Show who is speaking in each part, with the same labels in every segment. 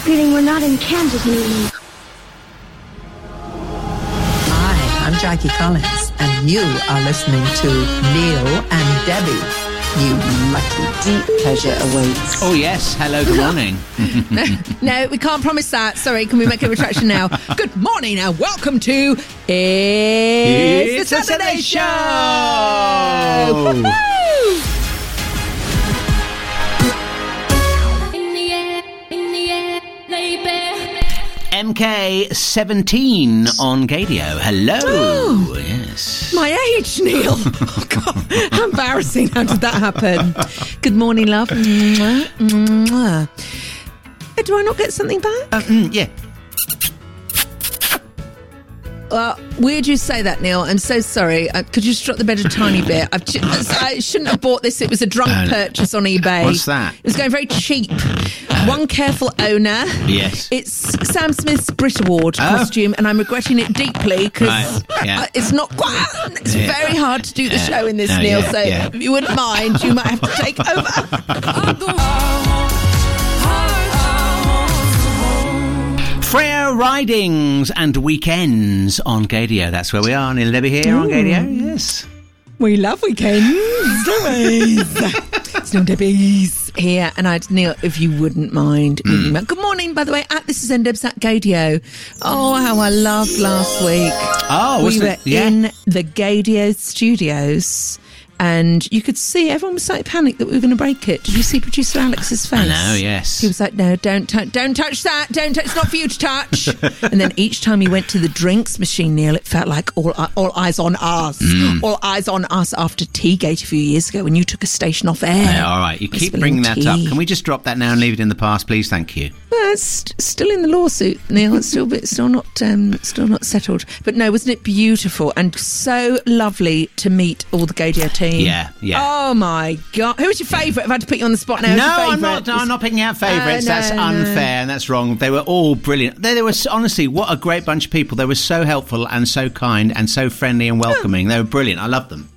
Speaker 1: feeling we're not in Kansas anymore.
Speaker 2: Hi, I'm Jackie Collins, and you are listening to Neil and Debbie. You lucky deep pleasure awaits.
Speaker 3: Oh, yes. Hello, good morning.
Speaker 4: no, we can't promise that. Sorry, can we make a retraction now? Good morning and welcome to It's,
Speaker 3: It's
Speaker 4: the
Speaker 3: a
Speaker 4: Saturday,
Speaker 3: Saturday
Speaker 4: Show.
Speaker 3: Show. MK17 on Gaydio. Hello.
Speaker 4: Oh.
Speaker 3: Yes.
Speaker 4: My age, Neil. Oh, God, how embarrassing. How did that happen? Good morning, love. Mwah, mwah. Uh, Do I not get something back?
Speaker 3: Uh, mm, yeah.
Speaker 4: Uh, weird you say that, Neil. I'm so sorry. Uh, could you just drop the bed a tiny bit? I've ju- I shouldn't have bought this. It was a drunk
Speaker 3: Uh,
Speaker 4: purchase on eBay.
Speaker 3: what's that?
Speaker 4: It was going very cheap. One careful owner.
Speaker 3: Yes.
Speaker 4: It's Sam Smith's Brit Award
Speaker 3: Oh.
Speaker 4: costume, and I'm regretting it deeply because
Speaker 3: Right, yeah.
Speaker 4: it's not quite. It's
Speaker 3: Yeah.
Speaker 4: very hard to do the show in this, Neil.
Speaker 3: yeah,
Speaker 4: so if you wouldn't mind, you might have to take over.
Speaker 3: Ridings and Weekends on Gaydio. That's where we are. Neil Debbie here on Gaydio. Yes.
Speaker 4: We love weekends, don't we? it's Neil Debbie's here, and I'd Neil, if you wouldn't mind.
Speaker 3: Hmm.
Speaker 4: Good morning, by the way. At this is NDebs at Gaydio. Oh, how I loved last week.
Speaker 3: Oh,
Speaker 4: we were
Speaker 3: it? Yeah.
Speaker 4: in the Gaydio studios. And you could see everyone was slightly panicked that we were going to break it. Did you see producer Alex's face?
Speaker 3: I know, yes.
Speaker 4: He was like, "No, don't touch, don't touch that. Don't. Touch, it's not for you to touch." and then each time he went to the drinks machine, Neil, it felt like all all eyes on us,
Speaker 3: Mm.
Speaker 4: all eyes on us. After Teagate a few years ago, when you took a station off air.
Speaker 3: Yeah, all right. You keep bringing that up. Can we just drop that now and leave it in the past, please? Thank you.
Speaker 4: Well, it's st- still in the lawsuit, Neil. It's still bit, still not um, still not settled. But no, wasn't it beautiful and so lovely to meet all the Gaydio team?
Speaker 3: Yeah, yeah.
Speaker 4: Oh my god, who was your favourite? I've had to put you on the spot now. Who's
Speaker 3: No, I'm not. I'm not picking out favourites.
Speaker 4: Uh, no,
Speaker 3: that's
Speaker 4: no.
Speaker 3: unfair and that's wrong. They were all brilliant. They, they were honestly what a great bunch of people. They were so helpful and so kind and so friendly and welcoming. They were brilliant. I love them.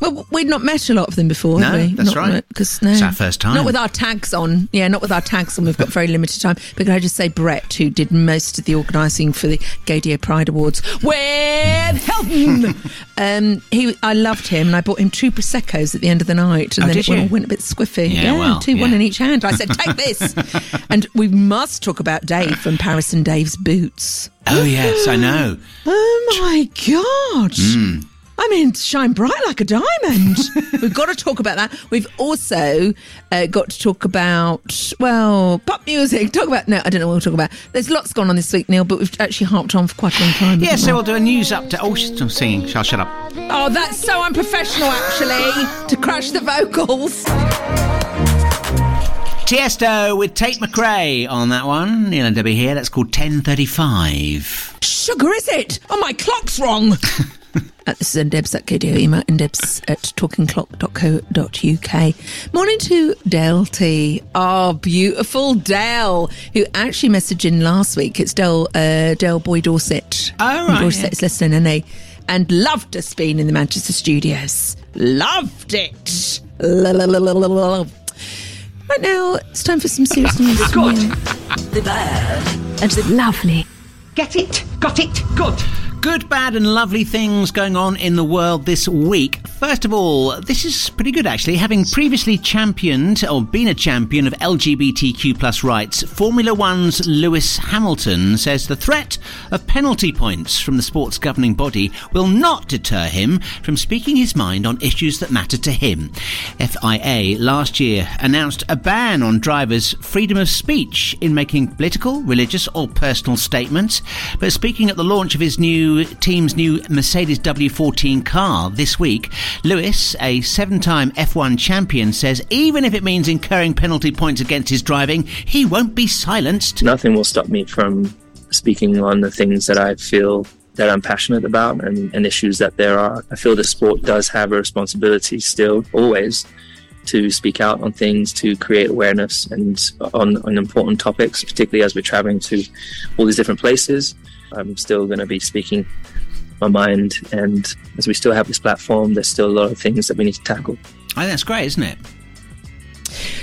Speaker 4: Well, we'd not met a lot of them before,
Speaker 3: No,
Speaker 4: have we?
Speaker 3: that's
Speaker 4: Not-
Speaker 3: right.
Speaker 4: Because no,
Speaker 3: It's our first time.
Speaker 4: Not with our tags on. Yeah, not with our tags on. We've got very limited time. But can I just say, Brett, who did most of the organising for the Gaydio Pride Awards with Hilton. um, he, I loved him, and I bought him two proseccos at the end of the night, and
Speaker 3: Oh,
Speaker 4: then it all
Speaker 3: you?
Speaker 4: went a bit squiffy.
Speaker 3: Yeah, well,
Speaker 4: two, one in each hand. I said, take this, and we must talk about Dave from Paris and Dave's boots.
Speaker 3: Oh yes, I know.
Speaker 4: Oh my god!
Speaker 3: Hmm.
Speaker 4: I mean, shine bright like a diamond. We've got to talk about that. We've also uh, got to talk about well, pop music. Talk about no, I don't know what we'll talk about. There's lots gone on this week, Neil, but we've actually harped on for quite a long time.
Speaker 3: Yeah, so
Speaker 4: we?
Speaker 3: we'll do a news update. Oh, she's still singing. Shall I shut up?
Speaker 4: oh, that's so unprofessional, actually, to crash the vocals.
Speaker 3: Tiesto with Tate McRae on that one. Neil and Debbie here. That's called 1035.
Speaker 4: Sugar, is it? Oh, my clock's wrong. Uh, this is Ndebs at Gaydio, email ndebs at talkingclock.co.uk. Morning to Dell T. Oh, beautiful Dell, who actually messaged in last week. It's Dell, uh, Dell Boy Dorset.
Speaker 3: Oh, right,
Speaker 4: Dorset
Speaker 3: yeah.
Speaker 4: listening, and they and loved us being in the Manchester studios. Loved it. Right now, it's time for some serious news.
Speaker 5: Good.
Speaker 2: The bad.
Speaker 5: And the lovely.
Speaker 2: Get it. Got it. Good.
Speaker 3: Good, bad, and lovely things going on in the world this week. First of all, this is pretty good actually. Having previously championed or been a champion of LGBTQ plus rights, Formula One's Lewis Hamilton says the threat of penalty points from the sport's governing body will not deter him from speaking his mind on issues that matter to him. FIA last year announced a ban on drivers' freedom of speech in making political, religious, or personal statements. But speaking at the launch of his new team's new Mercedes W14 car this week, Lewis, a seven time F1 champion, says even if it means incurring penalty points against his driving, he won't be silenced.
Speaker 6: nothing will stop me from speaking on the things that I feel that I'm passionate about and, and issues that there are. I feel the sport does have a responsibility still, always, to speak out on things, to create awareness and on, on important topics, particularly as we're traveling to all these different places. I'm still going to be speaking my mind, and as we still have this platform, there's still a lot of things that we need to tackle.
Speaker 3: I think that's great, isn't it?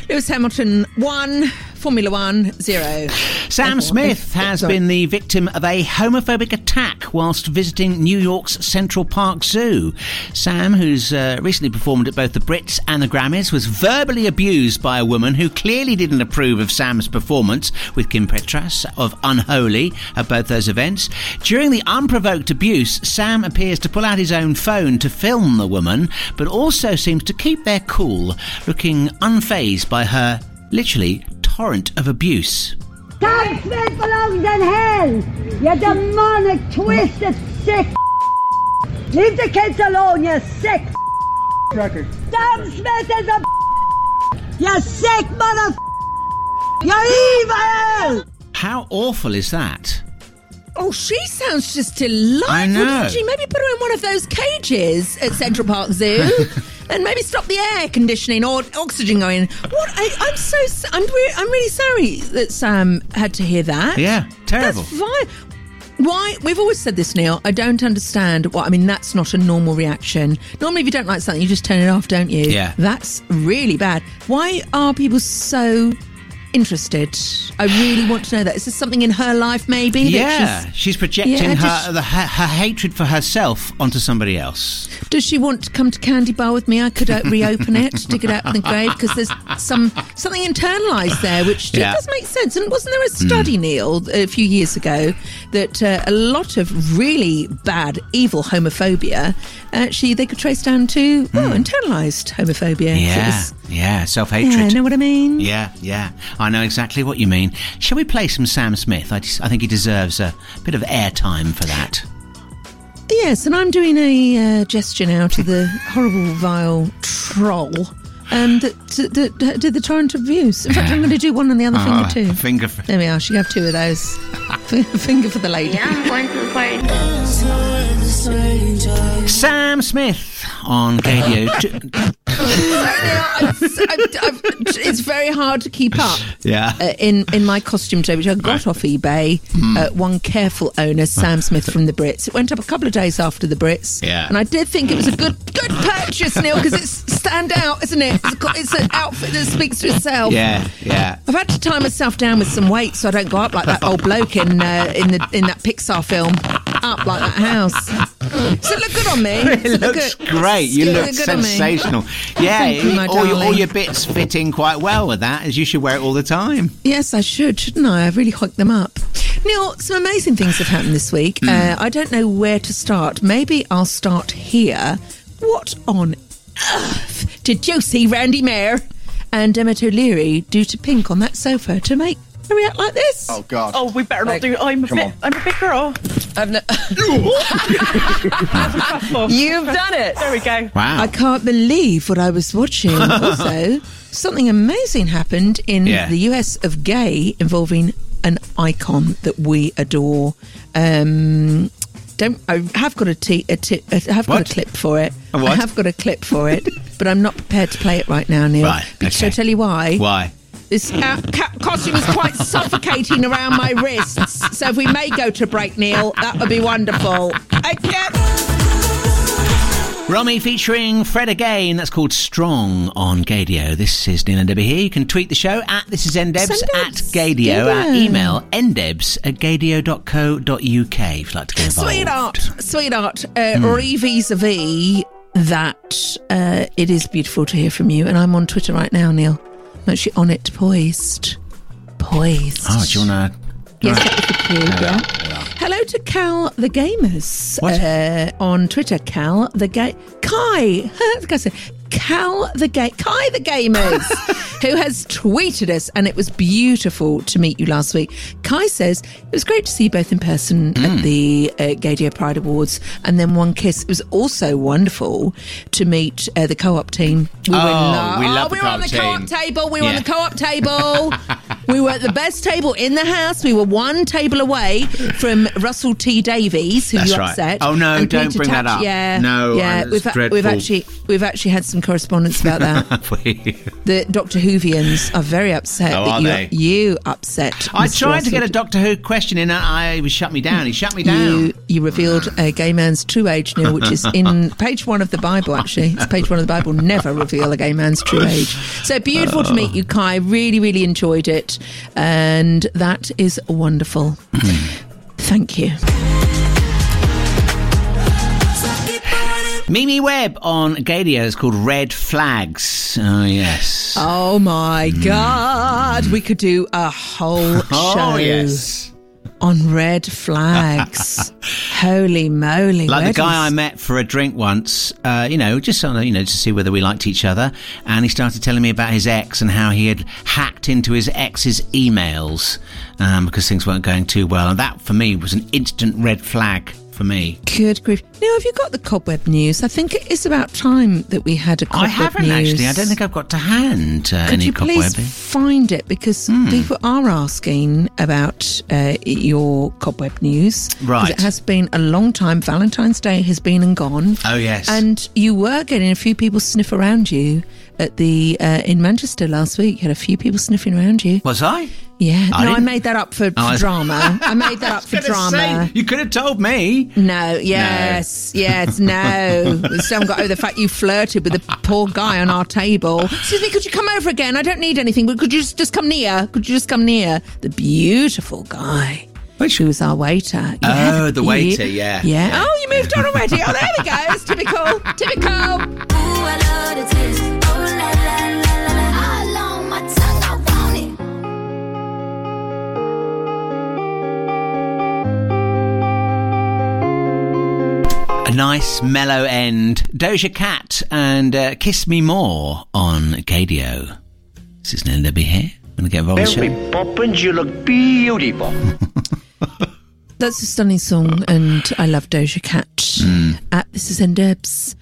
Speaker 4: Lewis Hamilton one, Formula One zero.
Speaker 3: Sam Smith has
Speaker 4: Sorry.
Speaker 3: been the victim of a homophobic attack whilst visiting New York's Central Park Zoo. Sam, who's uh, recently performed at both the Brits and the Grammys, was verbally abused by a woman who clearly didn't approve of Sam's performance with Kim Petras of Unholy at both those events. During the unprovoked abuse, Sam appears to pull out his own phone to film the woman, but also seems to keep their cool, looking unfazed by her literally torrent of abuse.
Speaker 5: Sam Smith belongs in hell! You demonic, twisted, sick Leave the kids alone, you sick Sam Smith is a You sick mother You're evil!
Speaker 3: How awful is that?
Speaker 4: Oh, she sounds just delightful.
Speaker 3: I know.
Speaker 4: she? Maybe put her in one of those cages at Central Park Zoo, and maybe stop the air conditioning or oxygen going. What? I, I'm so. I'm. Re- I'm really sorry that Sam had to hear that.
Speaker 3: Yeah, terrible.
Speaker 4: That's fine. Why? We've always said this, Neil. I don't understand. What I mean, that's not a normal reaction. Normally, if you don't like something, you just turn it off, don't you?
Speaker 3: Yeah.
Speaker 4: That's really bad. Why are people so interested? I really want to know that. Is there something in her life, maybe?
Speaker 3: Yeah,
Speaker 4: she's-
Speaker 3: she's, projecting
Speaker 4: Yeah,
Speaker 3: her,
Speaker 4: just-
Speaker 3: the, her her hatred for herself onto somebody else.
Speaker 4: Does she want to come to Candy Bar with me? I could uh, reopen it, dig it out from the grave, because there's some something internalised there, which
Speaker 3: Yeah.
Speaker 4: does make sense. And wasn't there a study, Neil, a few years ago, that uh, a lot of really bad, evil homophobia actually they could trace down to well, internalised homophobia.
Speaker 3: Yeah,
Speaker 4: was-
Speaker 3: yeah, self hatred.
Speaker 4: yeah,
Speaker 3: hatred.
Speaker 4: know what I mean?
Speaker 3: Yeah, yeah, I know exactly what you mean. Shall we play some Sam Smith? I, just, I think he deserves a bit of airtime for that.
Speaker 4: Yes, and I'm doing a uh, gesture now to the horrible, vile troll. Um, that, that, that did the torrent of abuse. In fact, I'm going to do one on the other finger too.
Speaker 3: Oh, finger for
Speaker 4: There we are. She have two of those. Finger for the lady.
Speaker 1: Yeah, I'm going to the party.
Speaker 3: Sam Smith on Radio.
Speaker 4: it's very hard to keep up.
Speaker 3: Yeah.
Speaker 4: Uh, in in my costume today, which I got off eBay,
Speaker 3: Hmm.
Speaker 4: uh, one careful owner, Sam Smith from the Brits. It went up a couple of days after the Brits.
Speaker 3: Yeah.
Speaker 4: And I did think it was a good good purchase, Neil, because it's stand out, isn't it? It's, got, it's an outfit that speaks to itself.
Speaker 3: yeah, yeah.
Speaker 4: I've had to tie myself down with some weight so I don't go up like that old bloke in uh, in the in that Pixar film, up like that house. Does it look good on me.
Speaker 3: It looks great. You look
Speaker 4: look good
Speaker 3: sensational. Yeah,
Speaker 4: you,
Speaker 3: all, your, all your bits fit in quite well with that, as you should wear it all the time.
Speaker 4: Yes, I should, shouldn't I? I've really hooked them up. Neil, some amazing things have happened this week.
Speaker 3: Hmm.
Speaker 4: Uh, I don't know where to start. Maybe I'll start here. What on earth did Josie, Randy Mayer, and Emmett O'Leary do to Pink on that sofa to make her react like this?
Speaker 7: Oh God.
Speaker 8: Oh, we better not
Speaker 4: Like-
Speaker 8: do. I'm a bit.
Speaker 7: on.
Speaker 8: I'm a big girl.
Speaker 4: I've no-
Speaker 8: You've done it. There we go.
Speaker 3: Wow.
Speaker 4: I can't believe what I was watching. also, something amazing happened in
Speaker 3: Yeah.
Speaker 4: the US of gay involving an icon that we adore. Um, don't I have got a, t- a, t- I have got a clip for it.
Speaker 3: A what?
Speaker 4: I have got a clip for it, but I'm not prepared to play it right now, Neil.
Speaker 3: Right,
Speaker 4: Shall I
Speaker 3: okay.
Speaker 4: tell you why?
Speaker 3: Why?
Speaker 4: This uh, ca- costume is quite suffocating around my wrists. So if we may go to break, Neil, that would be wonderful. Okay.
Speaker 3: Romy featuring Fred again. That's called Strong on Gaydio. This is Neil and Debbie here. You can tweet the show at this is ndebs
Speaker 4: Send
Speaker 3: at
Speaker 4: us.
Speaker 3: Gaydio. Our
Speaker 4: Yeah.
Speaker 3: email ndebs at gaydio.co.uk if you'd like to get involved.
Speaker 4: Sweetheart, sweetheart, uh,
Speaker 3: Hmm.
Speaker 4: re vis-a-vis that uh, it is beautiful to hear from you, and I'm on Twitter right now, Neil. Actually on it, poised, poised.
Speaker 3: Oh, do you want to?
Speaker 4: Yes, that was the yeah. Hello to Cal the Gamers? Uh, on Twitter. Cal the Ga Kai. guy said Cal the Ga Kai the Gamers, who has tweeted us, and it was beautiful to meet you last week. Kai says it was great to see you both in person
Speaker 3: Mm.
Speaker 4: at the uh, Gaydio Pride Awards, and then one kiss. It was also wonderful to meet uh, the co-op team. We
Speaker 3: Oh,
Speaker 4: love-
Speaker 3: we love
Speaker 4: oh,
Speaker 3: the
Speaker 4: we were on the
Speaker 3: co-op team.
Speaker 4: table. We were on the co-op table. we were at the best table in the house. We were one table away from Russell T Davies, who
Speaker 3: That's
Speaker 4: you
Speaker 3: right.
Speaker 4: upset.
Speaker 3: Oh, no, don't
Speaker 4: Peter
Speaker 3: bring that up.
Speaker 4: Yeah,
Speaker 3: No,
Speaker 4: yeah. We've,
Speaker 3: dreadful.
Speaker 4: we've actually we've actually had some correspondence about that. the Doctor Whovians are very upset
Speaker 3: Oh,
Speaker 4: that you
Speaker 3: they?
Speaker 4: you upset.
Speaker 3: I
Speaker 4: Mr.
Speaker 3: tried to get a Doctor Who question in, and I he shut me down. He shut me down.
Speaker 4: You, you revealed a gay man's true age, Neil, which is in page one of the Bible, actually. It's page one of the Bible. Never reveal a gay man's true age. So beautiful to meet you, Kai. Really, really enjoyed it. And that is wonderful. Thank you.
Speaker 3: Mimi Webb on Gaydio is called Red Flags. Oh, yes.
Speaker 4: Oh my God. We could do a whole show
Speaker 3: Oh, yes.
Speaker 4: on red flags. Holy moly.
Speaker 3: Like the guy I met for a drink once, uh, you know, just on, you know, to see whether we liked each other, and he started telling me about his ex and how he had hacked into his ex's emails um, because things weren't going too well, and that for me was an instant red flag for me.
Speaker 4: Good grief. Now, have you got the cobweb news? I think it is about time that we had a cobweb
Speaker 3: I haven't
Speaker 4: news.
Speaker 3: actually. I don't think I've got to hand uh,
Speaker 4: Could
Speaker 3: any
Speaker 4: you please
Speaker 3: cobweb.
Speaker 4: find it? Because
Speaker 3: Hmm.
Speaker 4: people are asking about uh, your cobweb news.
Speaker 3: Right.
Speaker 4: It has been a long time. Valentine's Day has been and gone.
Speaker 3: Oh yes.
Speaker 4: And you were getting a few people sniff around you at the uh, in Manchester last week. You had a few people sniffing around you.
Speaker 3: was I?
Speaker 4: Yeah,
Speaker 3: I
Speaker 4: no, I
Speaker 3: didn't-
Speaker 4: made that up for, for
Speaker 3: I-
Speaker 4: drama. I made that up for drama.
Speaker 3: say, you could have told me.
Speaker 4: No, yes, yes, no. Someone got over the fact you flirted with the poor guy on our table. Excuse me, could you come over again? I don't need anything, but could you just, just come near? Could you just come near? The beautiful guy.
Speaker 3: Which-
Speaker 4: Who was our waiter.
Speaker 3: Oh, the waiter, yeah.
Speaker 4: Yeah. Oh, you moved on already. Oh, there we go. It's typical. Typical.
Speaker 3: A nice mellow end. Doja Cat and uh, Kiss Me More on Gaydio. This is Neil Libby here. I'm going to get involved in the show.
Speaker 7: Poppins, you look beautiful.
Speaker 4: That's a stunning song, and I love Doja Cat.
Speaker 3: Hmm.
Speaker 4: At this is ndebs.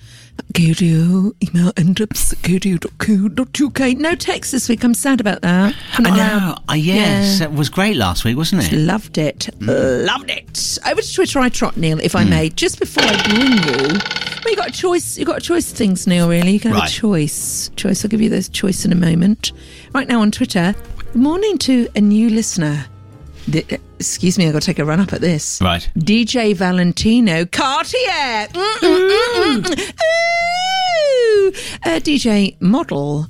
Speaker 4: Gaydio, email ndebs, gaydio.co.uk. No text this week. I'm sad about that.
Speaker 3: I know. Uh, yes,
Speaker 4: Yeah.
Speaker 3: it was great last week, wasn't it?
Speaker 4: Just Loved it. Loved it. Over to Twitter, I trot Neil, if I
Speaker 3: Hmm.
Speaker 4: may. Just before I bring you, well, you got a choice. You got a choice of things, Neil. Really, you can have
Speaker 3: Right.
Speaker 4: a choice. Choice. I'll give you this choice in a moment. Right now on Twitter. Good morning to a new listener. The- excuse me, I've got to take a run up at this.
Speaker 3: Right.
Speaker 4: DJ Valentino Cartier. Mm. Ooh. A DJ model,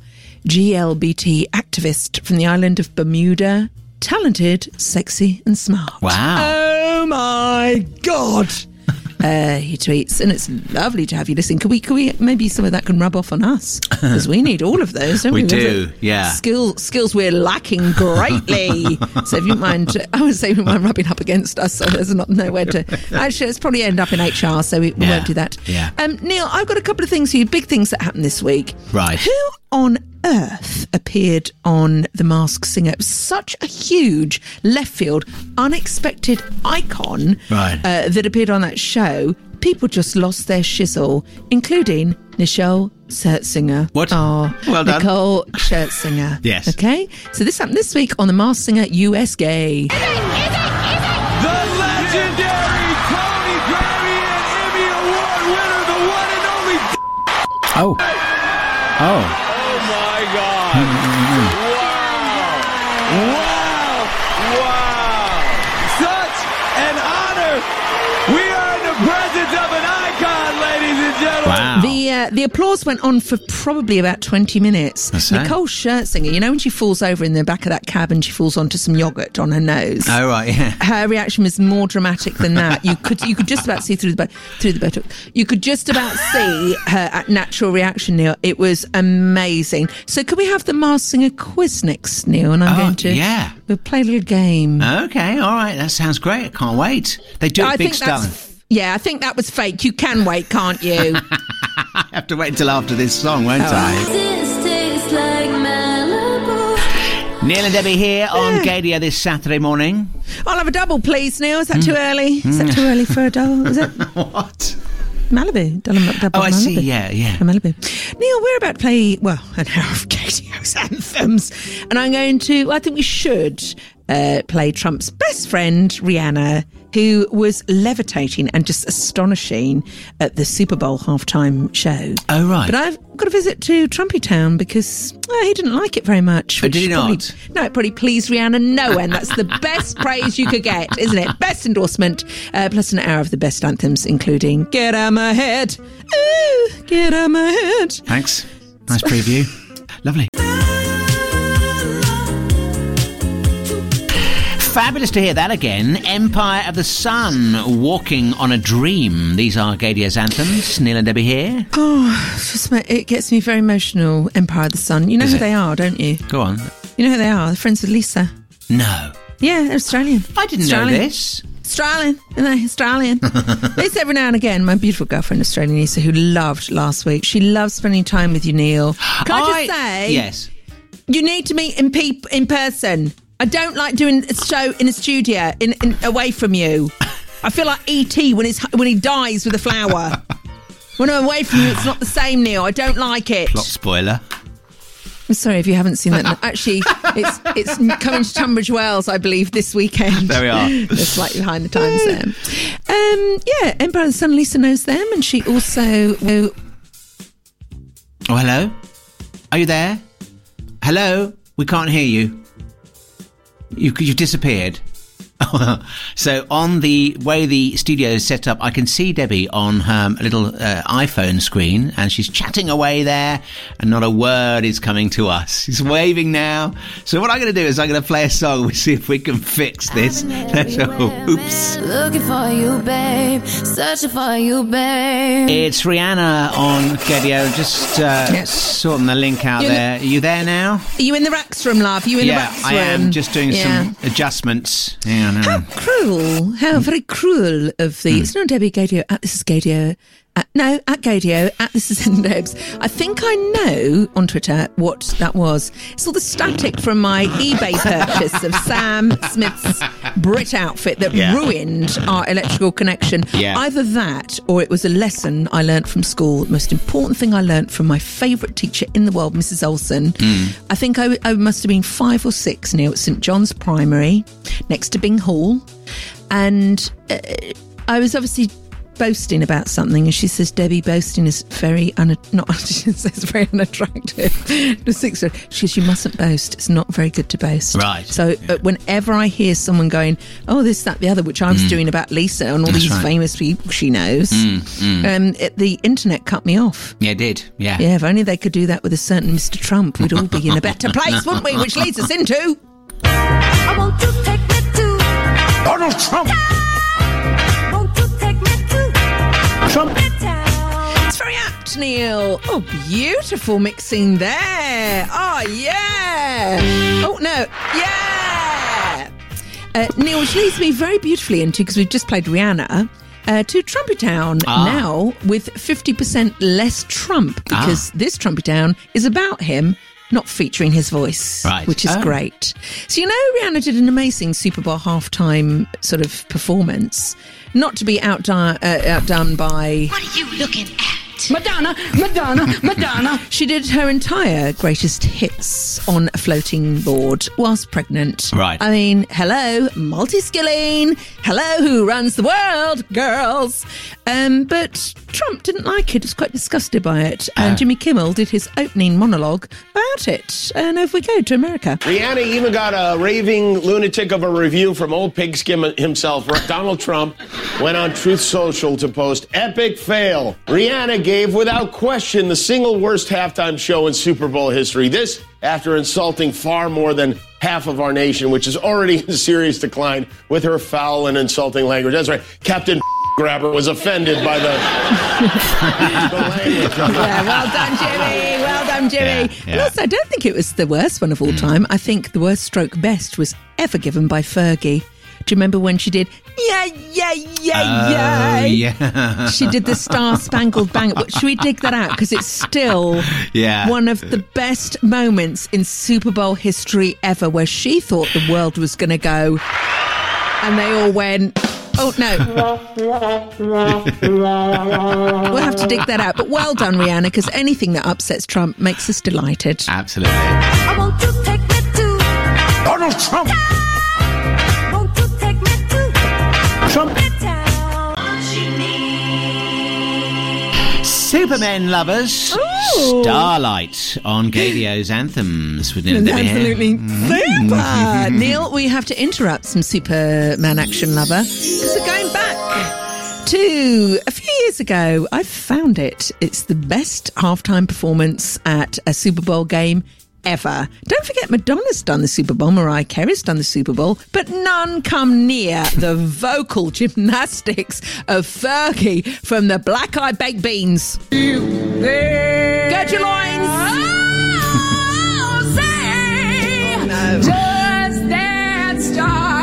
Speaker 4: GLBT activist from the island of Bermuda. Talented, sexy, and smart.
Speaker 3: Wow.
Speaker 4: Oh my God. Uh, he tweets, and it's lovely to have you listen. Could we, could we, maybe some of that can rub off on us? Because we need all of those, don't we?
Speaker 3: We do, yeah.
Speaker 4: Skill, skills we're lacking greatly. so if you mind, I would say you mind rubbing up against us, so there's not nowhere to. Actually, it's probably end up in HR, so we, we
Speaker 3: Yeah,
Speaker 4: won't do that.
Speaker 3: yeah.
Speaker 4: Um, Neil, I've got a couple of things for you, big things that happened this week.
Speaker 3: Right.
Speaker 4: Who on earth appeared on The Masked Singer? Such a huge left field, unexpected icon
Speaker 3: Right.
Speaker 4: uh, that appeared on that show. People just lost their shizzle, including Nichelle Scherzinger.
Speaker 3: What?
Speaker 4: Oh,
Speaker 3: Well done.
Speaker 4: Nicole Scherzinger.
Speaker 3: Yes.
Speaker 4: Okay. So this happened this week on The Masked Singer US Gay.
Speaker 7: The legendary Tony Grammy and Emmy Award winner, the one and only.
Speaker 3: Oh. Oh.
Speaker 7: Wow! Wow! Wow! Such an honor! We are in the presence of and gentlemen.
Speaker 3: Wow.
Speaker 4: The uh, the applause went on for probably about twenty minutes.
Speaker 3: That's.
Speaker 4: Nicole Scherzinger, you know when she falls over in the back of that cab and she falls onto some yogurt on her nose.
Speaker 3: Oh, right, yeah.
Speaker 4: Her reaction was more dramatic than that. You could you could just about see through the through the buttock. You could just about see her natural reaction, Neil. It was amazing. So could we have the Mars Singer quiz next, Neil? And I'm
Speaker 3: Oh,
Speaker 4: going to
Speaker 3: yeah.
Speaker 4: we'll play a little game.
Speaker 3: Okay, all right. That sounds great. I can't wait. They do it
Speaker 4: I
Speaker 3: big
Speaker 4: that's yeah. I think that was fake. You can wait, can't you?
Speaker 3: I have to wait until after this song, won't I?
Speaker 9: This tastes like Malibu.
Speaker 3: Neil and Debbie here on Gaydio this Saturday morning.
Speaker 4: I'll have a double, please, Neil. Is that
Speaker 3: Hmm.
Speaker 4: too early? Is that too early for a double? Is it
Speaker 3: What?
Speaker 4: Malibu? Double, double
Speaker 3: Oh, I
Speaker 4: Malibu.
Speaker 3: see. Yeah, yeah.
Speaker 4: Malibu. Neil, we're about to play, well, an hour of Gaydio's anthems. And I'm going to, I think we should uh, play Trump's best friend, Rihanna, who was levitating and just astonishing at the Super Bowl halftime show.
Speaker 3: Oh, right.
Speaker 4: But I've got a visit to Trumpy Town because well, he didn't like it very much.
Speaker 3: Oh, did he
Speaker 4: probably-
Speaker 3: not?
Speaker 4: no, it probably pleased Rihanna no end. That's the best praise you could get, isn't it? Best endorsement, uh, plus an hour of the best anthems, including Get Out My Head. Ooh, get out my head.
Speaker 3: Thanks. Nice preview. Lovely. Fabulous to hear that again. Empire of the Sun, Walking on a Dream. These are Gaydio's anthems. Neil and Debbie here.
Speaker 4: Oh, just it gets me very emotional. Empire of the Sun. You know
Speaker 3: Is
Speaker 4: who
Speaker 3: it?
Speaker 4: they are, don't you?
Speaker 3: Go on.
Speaker 4: You know who they are? They're friends with Lisa.
Speaker 3: No.
Speaker 4: Yeah, they're Australian.
Speaker 3: I didn't
Speaker 4: Australian.
Speaker 3: know this.
Speaker 4: Australian, you know, Australian. Lisa, every now and again, my beautiful girlfriend, Australian Lisa, who loved last week. She loves spending time with you, Neil. Can I, just say,
Speaker 3: Yes.
Speaker 4: you need to meet in peop- in person. I don't like doing a show in a studio, in, in away from you. I feel like ET when he's when he dies with a flower. when I'm away from you, it's not the same, Neil. I don't like it.
Speaker 3: Plot spoiler.
Speaker 4: I'm sorry if you haven't seen that. Actually, it's it's coming to Tunbridge Wells, I believe, this weekend.
Speaker 3: There we are.
Speaker 4: They're slightly behind the times there. Um, yeah, Empire of the Sun. Lisa knows them, and she also. Oh,
Speaker 3: hello? Are you there? Hello? We can't hear you. You, you've disappeared. so on the way the studio is set up, I can see Debbie on her little uh, iPhone screen, and she's chatting away there, and not a word is coming to us. She's waving now. So what I'm going to do is I'm going to play a song. We'll see if we can fix this. oops.
Speaker 9: Looking for you, babe. Searching for you, babe.
Speaker 3: It's Rihanna on Gaydio. Just uh,
Speaker 4: Yes.
Speaker 3: sorting the link out
Speaker 4: You're in
Speaker 3: there. Are you there now?
Speaker 4: Are you in the Rax room, love? Are You in the
Speaker 3: yeah,
Speaker 4: Rax room?
Speaker 3: I am just doing
Speaker 4: Yeah.
Speaker 3: some adjustments. Yeah,
Speaker 4: How cruel! How very cruel of the. Hmm. It's not Debbie Gaydio. At this is Gaydio. At, no, at Gaydio. At this is Debs. I think I know on Twitter what that was. It's all the static from my eBay purchase of Sam Smith's Brit outfit that
Speaker 3: Yeah.
Speaker 4: ruined our electrical connection.
Speaker 3: Yeah.
Speaker 4: Either that or it was a lesson I learnt from school. The most important thing I learnt from my favourite teacher in the world, Mrs. Olson. I think I, I must have been five or six now at St John's Primary, next to Bing Hall. And uh, I was obviously boasting about something, and she says, Debbie, boasting is very un- not she says very unattractive. she says, you mustn't boast. It's not very good to boast.
Speaker 3: Right.
Speaker 4: So uh, whenever I hear someone going, oh, this, that, the other, which I was doing about Lisa and all
Speaker 3: That's
Speaker 4: these
Speaker 3: right.
Speaker 4: famous people she knows, Um, it, the internet cut me off.
Speaker 3: Yeah, it did. Yeah.
Speaker 4: Yeah, if only they could do that with a certain Mr. Trump, we'd all be in a better place, wouldn't we? Which leads us into.
Speaker 9: I want to take me to.
Speaker 3: Donald Trump. Trump.
Speaker 4: It's very apt, Neil. Oh, beautiful mixing there. Oh, yeah. Oh, no. Yeah. Uh, Neil, which leads me very beautifully into, because we've just played Rihanna, uh, to Trumpy Town
Speaker 3: Ah.
Speaker 4: now with 50% less Trump, because this Trumpy Town is about him. Not featuring his voice,
Speaker 3: Right.
Speaker 4: which is
Speaker 3: Oh.
Speaker 4: great. So you know, Rihanna did an amazing Super Bowl halftime sort of performance, not to be outdone, uh, outdone by
Speaker 1: What are you looking at?
Speaker 8: Madonna, Madonna, Madonna.
Speaker 4: She did her entire greatest hits on a floating board whilst pregnant.
Speaker 3: Right.
Speaker 4: I mean, hello, multi skilling. Hello, who runs the world, girls? Um, but Trump didn't like it, was quite disgusted by it. And
Speaker 3: Ah.
Speaker 4: Jimmy Kimmel did his opening monologue about it. And over we go to America.
Speaker 10: Rihanna even got a raving lunatic of a review from old pigskin himself. Donald Trump went on Truth Social to post epic fail. Rihanna gave without question the single worst halftime show in Super Bowl history. This after insulting far more than half of our nation, which is already in serious decline with her foul and insulting language. That's right. Captain Grabber was offended by the, the language.
Speaker 4: Yeah, well done, Jimmy. Well done, Jimmy.
Speaker 3: Yeah,
Speaker 4: And
Speaker 3: yeah.
Speaker 4: also, I don't think it was the worst one of all mm. time. I think the worst stroke best was ever given by Fergie. Do you remember when she did, yeah, yeah, yeah, oh, yeah?
Speaker 3: Oh, yeah.
Speaker 4: She did the Star Spangled Banner. Should we dig that out? Because it's still
Speaker 3: Yeah.
Speaker 4: one of the best moments in Super Bowl history ever where she thought the world was going to go. And they all went, oh no. we'll have to dig that out. But well done, Rihanna, because anything that upsets Trump makes us delighted.
Speaker 3: Absolutely.
Speaker 9: I want to take me to.
Speaker 3: Donald Trump.
Speaker 9: Want to take me to.
Speaker 3: Trumpet. Supermen lovers. Starlight on Gaydio's anthems with Neil
Speaker 4: Absolutely super. Neil, we have to interrupt some Superman action lover because we're going back to a few years ago. I found it. It's the best halftime performance at a Super Bowl game ever. Don't forget, Madonna's done the Super Bowl, Mariah Carey's done the Super Bowl, but none come near the vocal gymnastics of Fergie from the Black Eyed Baked Beans. Get your loins! Oh, just that star.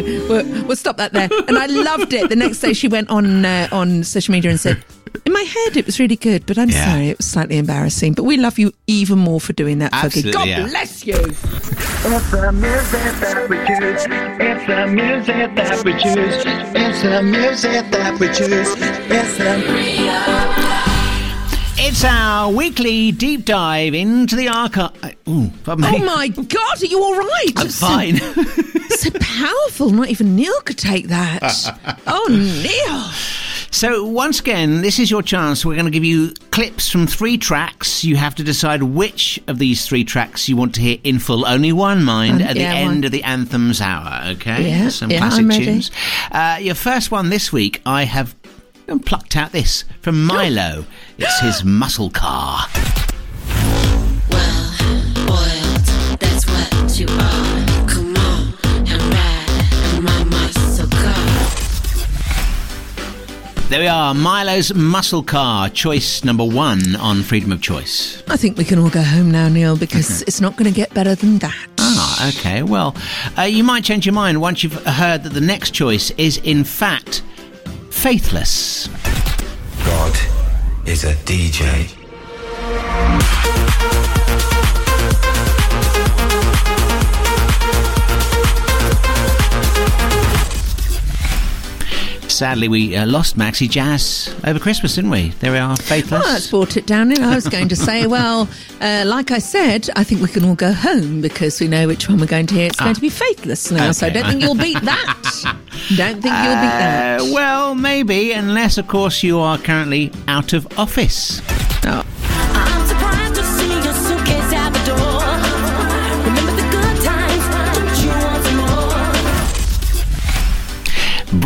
Speaker 3: No,
Speaker 4: we'll, we'll stop that there. And I loved it. The next day, she went on uh, on social media and said, "In my head, it was really good, but I'm
Speaker 3: Yeah.
Speaker 4: sorry, it was slightly embarrassing. But we love you even more for doing that,
Speaker 3: Absolutely,
Speaker 4: God
Speaker 3: yeah.
Speaker 4: bless you."
Speaker 11: It's the music that we choose. It's the music that we choose. It's the music that we choose. It's the
Speaker 3: It's our weekly deep dive into the archive. Me.
Speaker 4: Oh my God, are you all right?
Speaker 3: I'm
Speaker 4: So-
Speaker 3: fine.
Speaker 4: So powerful. Not even Neil could take that. oh, Neil.
Speaker 3: So, once again, this is your chance. We're going to give you clips from three tracks. You have to decide which of these three tracks you want to hear in full. Only one, mind,
Speaker 4: Um,
Speaker 3: at
Speaker 4: yeah,
Speaker 3: the end
Speaker 4: one.
Speaker 3: of the anthem's hour, okay?
Speaker 4: Yeah,
Speaker 3: Some
Speaker 4: yeah,
Speaker 3: classic tunes. Uh, your first one this week, I have plucked out this from Mylo. It's his muscle car.
Speaker 9: Oiled, that's what you are. Come on and ride in my muscle car.
Speaker 3: There we are, Mylo's muscle car, choice number one on Freedom of Choice.
Speaker 4: I think we can all go home now, Neil, because it's not going to get better than that.
Speaker 3: Ah, okay. Well, uh, you might change your mind once you've heard that the next choice is, in fact, Faithless.
Speaker 12: God is a DJ.
Speaker 3: Sadly, we uh, lost Maxi Jazz over Christmas, didn't we? There we are, Faithless.
Speaker 4: Oh, that's brought it down. I was going to say, well, uh, like I said, I think we can all go home because we know which one we're going to hear. It's going
Speaker 3: Ah.
Speaker 4: to be Faithless now, so I don't think you'll beat that. don't think you'll beat that.
Speaker 3: Uh, well, maybe, unless, of course, you are currently out of office.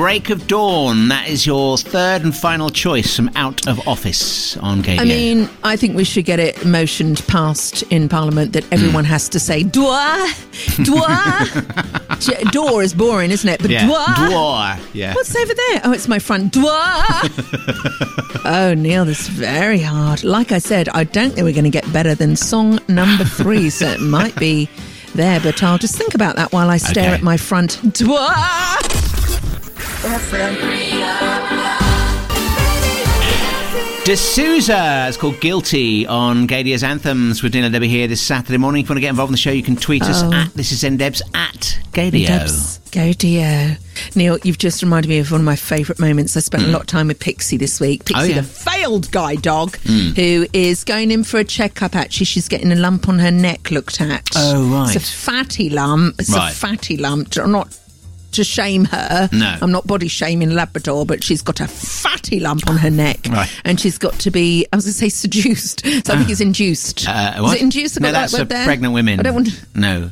Speaker 3: Break of Dawn, that is your third and final choice from Out of Office on Gaydio.
Speaker 4: I mean, I think we should get it motioned past in Parliament that everyone has to say "dwa, dwa." Door is boring, isn't it? But
Speaker 3: yeah.
Speaker 4: dwa.
Speaker 3: Yeah.
Speaker 4: What's over there? Oh, it's my front dwa. oh, Neil, this is very hard. Like I said, I don't think we're going to get better than song number three, so it might be there. But I'll just think about that while I stare
Speaker 3: Okay.
Speaker 4: at my front dwa.
Speaker 3: D'Souza is called Guilty on Gaydio's Anthems with Dina Debbie here this Saturday morning. If you want to get involved in the show, you can tweet us
Speaker 4: Oh.
Speaker 3: at This Is NDebs at Gaydio.
Speaker 4: Debs, Go Neil, you've just reminded me of one of my favourite moments. I spent a lot of time with Pixie this week. Pixie,
Speaker 3: Hmm. Oh, yeah.
Speaker 4: the failed guy dog,
Speaker 3: Mm.
Speaker 4: who is going in for a checkup. Actually, she's getting a lump on her neck looked at.
Speaker 3: Oh, right.
Speaker 4: It's a fatty lump. It's
Speaker 3: Right.
Speaker 4: a fatty lump. Not to shame her.
Speaker 3: No.
Speaker 4: I'm not body shaming Labrador, but she's got a fatty lump on her neck.
Speaker 3: Right.
Speaker 4: And she's got to be, I was going to say seduced. So I think it's induced.
Speaker 3: Uh,
Speaker 4: Is
Speaker 3: what?
Speaker 4: it induced?
Speaker 3: No,
Speaker 4: that
Speaker 3: that's for pregnant women.
Speaker 4: I don't want to.
Speaker 3: No.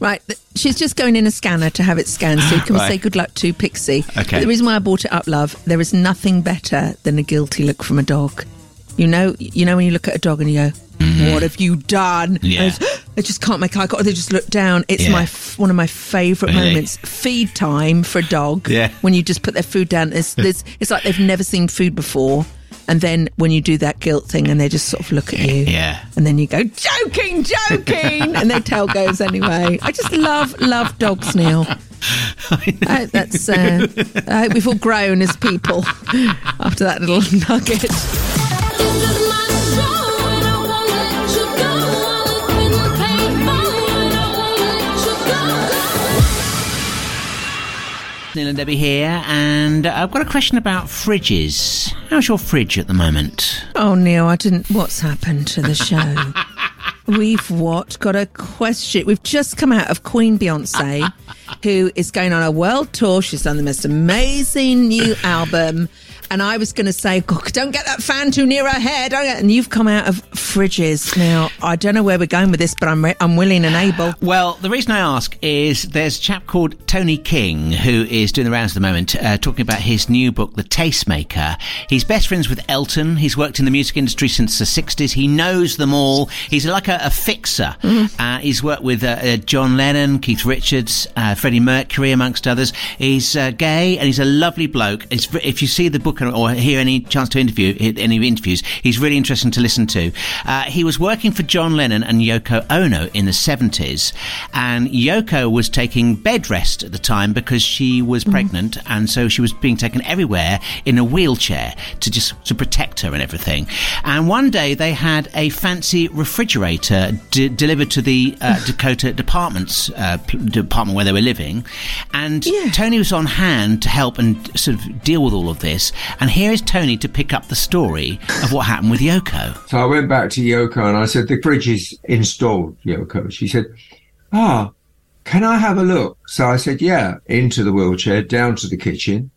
Speaker 4: Right, she's just going in a scanner to have it scanned. So can we
Speaker 3: Right.
Speaker 4: say good luck to Pixie?
Speaker 3: Okay.
Speaker 4: But the reason why I brought it up, love, there is nothing better than a guilty look from a dog. You know, you know when you look at a dog and you go, "What have you done?"
Speaker 3: Mm-hmm. Yeah.
Speaker 4: They just can't make eye contact. They just look down. It's
Speaker 3: Yeah.
Speaker 4: my f- one of my favourite
Speaker 3: Really?
Speaker 4: moments. Feed time for a dog.
Speaker 3: Yeah.
Speaker 4: When you just put their food down, it's, there's, it's like they've never seen food before. And then when you do that guilt thing, and they just sort of look at you,
Speaker 3: Yeah.
Speaker 4: and then you go, joking, joking, and their tail goes anyway. I just love, love dogs, Neil. I hope that's. Uh, I hope we've all grown as people after that little nugget.
Speaker 3: Neil and Debbie here, and I've got a question about fridges. How's your fridge at the moment?
Speaker 4: Oh, Neil, I didn't. What's happened to the show? We've what? Got a question. We've just come out of Queen Beyonce, who is going on a world tour. She's done the most amazing new album. And I was going to say, "God, don't get that fan too near her head. Don't get-" And you've come out of fridges. Now, I don't know where we're going with this, but I'm, re- I'm willing and able.
Speaker 3: Well, the reason I ask is there's a chap called Tony King who is doing the rounds at the moment, uh, talking about his new book, The Tastemaker. He's best friends with Elton. He's worked in the music industry since the 60s. He knows them all. He's like a, a fixer. Uh, he's worked with uh, uh, John Lennon, Keith Richards, uh, Freddie Mercury, amongst others. He's uh, gay and he's a lovely bloke. It's, if you see the book or hear any chance to interview any interviews, he's really interesting to listen to. Uh, he was working for John Lennon and Yoko Ono in the 70s, and Yoko was taking bed rest at the time because she was pregnant, and so she was being taken everywhere in a wheelchair to just to protect her and everything. And one day they had a fancy refrigerator d- delivered to the uh, Dakota Department's uh, p- department where they were living, and Tony was on hand to help and sort of deal with all of this. And here is Tony to pick up the story of what happened with Yoko.
Speaker 13: So I went back to Yoko and I said, the fridge is installed, Yoko. She said, ah, can I have a look? So I said, yeah, into the wheelchair, down to the kitchen.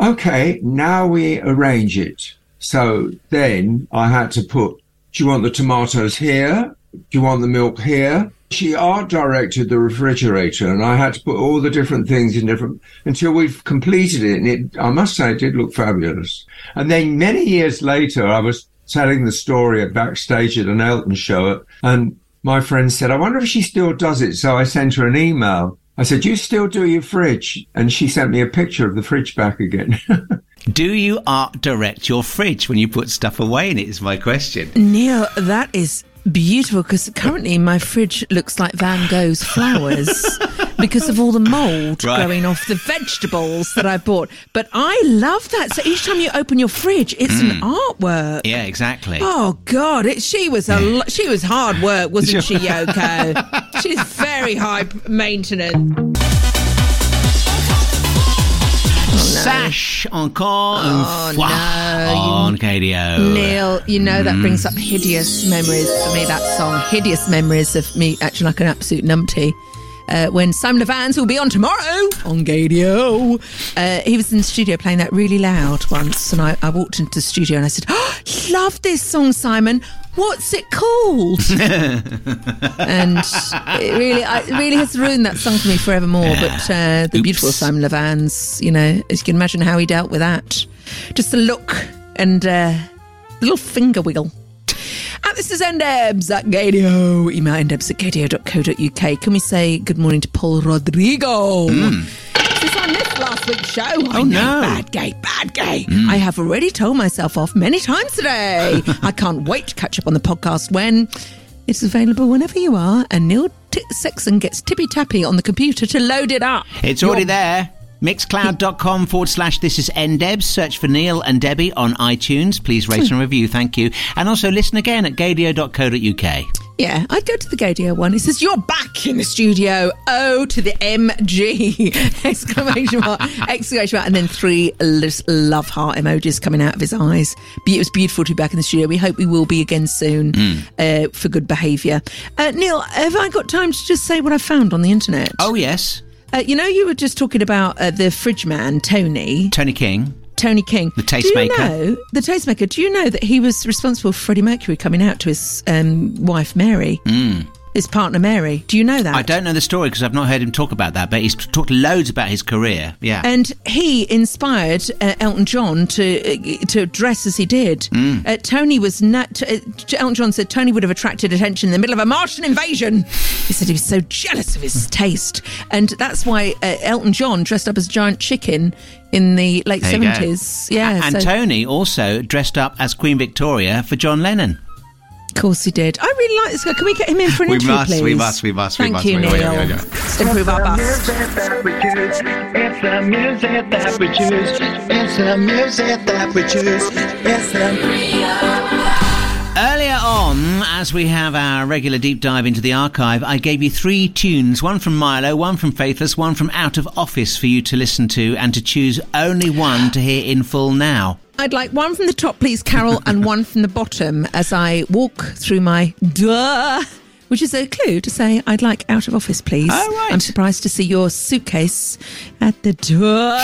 Speaker 13: Okay, now we arrange it. So then I had to put, do you want the tomatoes here? Do you want the milk here? She art directed the refrigerator and I had to put all the different things in different until we've completed it. And it, I must say, it did look fabulous. And then many years later, I was telling the story at backstage at an Elton show and my friend said, I wonder if she still does it. So I sent her an email. I said, you still do your fridge? And she sent me a picture of the fridge back again.
Speaker 3: Do you art direct your fridge when you put stuff away in it? Is my question.
Speaker 4: Neil, that is beautiful because currently my fridge looks like Van Gogh's flowers because of all the mold
Speaker 3: Right.
Speaker 4: growing off the vegetables that I bought. But I love that. So each time you open your fridge, it's an mm. artwork.
Speaker 3: Yeah, exactly.
Speaker 4: Oh God! It, she was a lo- she was hard work, wasn't she, Yoko? She's very high maintenance.
Speaker 3: Sash encore
Speaker 4: Oh,
Speaker 3: and
Speaker 4: no,
Speaker 3: on Gaydio.
Speaker 4: Neil, you know that
Speaker 3: Mm.
Speaker 4: brings up hideous memories for me. That song, hideous memories of me acting like an absolute numpty. Uh, when Simon Levans will be on tomorrow on Gaydio, uh, he was in the studio playing that really loud once, and I, I walked into the studio and I said, oh, "Love this song, Simon. What's it called?" and it really, I, it really has ruined that song for me forevermore. But uh, the beautiful Simon Levans, you know, as you can imagine how he dealt with that. Just a look and uh, little finger wiggle. And this is Ndebs at Gaydio. Email ndebs at gaydio.co.uk. Can we say good morning to Paul Rodrigo? This is on this last week's show. I oh, know,
Speaker 3: no.
Speaker 4: Bad gay, bad gay. Mm. I have already told myself off many times today. I can't wait to catch up on the podcast when it's available whenever you are. And Neil T- Sexton gets tippy tappy on the computer to load it up.
Speaker 3: It's already there. Mixcloud.com forward slash this is NDebs. Search for Neil and Debbie on iTunes. Please rate and review. Thank you. And also listen again at gaydio.co.uk.
Speaker 4: Yeah, I'd go to the Gaydio one. It says, You're back in the studio. Oh, to the MG! Exclamation mark, exclamation mark, and then three love heart emojis coming out of his eyes. It was beautiful to be back in the studio. We hope we will be again soon uh, for good behaviour. Uh, Neil, have I got time to just say what I found on the internet?
Speaker 3: Oh, yes.
Speaker 4: Uh, you know, you were just talking about uh, the fridge man, Tony.
Speaker 3: Tony King.
Speaker 4: Tony King.
Speaker 3: The tastemaker.
Speaker 4: Do you know, the tastemaker, do you know that he was responsible for Freddie Mercury coming out to his um, wife, Mary?
Speaker 3: Mm.
Speaker 4: His partner, Mary. Do you know that?
Speaker 3: I don't know the story because I've not heard him talk about that, but he's talked loads about his career. Yeah.
Speaker 4: And he inspired uh, Elton John to uh, to dress as he did.
Speaker 3: Mm.
Speaker 4: Uh, Tony was not. Uh, Elton John said Tony would have attracted attention in the middle of a Martian invasion. He said he was so jealous of his taste, and that's why uh, Elton John dressed up as a giant chicken in the late seventies. Yeah,
Speaker 3: and
Speaker 4: so-
Speaker 3: Tony also dressed up as Queen Victoria for John Lennon.
Speaker 4: Of course he did. I really like this guy. Can we get him in for an
Speaker 3: We
Speaker 4: interview,
Speaker 3: must,
Speaker 4: please?
Speaker 3: we must, we must, we
Speaker 4: Thank you, Neil.
Speaker 3: yeah, yeah, yeah.
Speaker 4: Improve our bust.
Speaker 11: music that we choose. It's the music that we choose. It's the music that we choose. It's the
Speaker 3: Earlier on, as we have our regular deep dive into the archive, I gave you three tunes one from Mylo, one from Faithless, one from Out of Office for you to listen to and to choose only one to hear in full now.
Speaker 4: I'd like one from the top, please, Carol, and one from the bottom as I walk through my duh which is a clue to say I'd like out of office, please.
Speaker 3: Right.
Speaker 4: I'm surprised to see your suitcase at the door.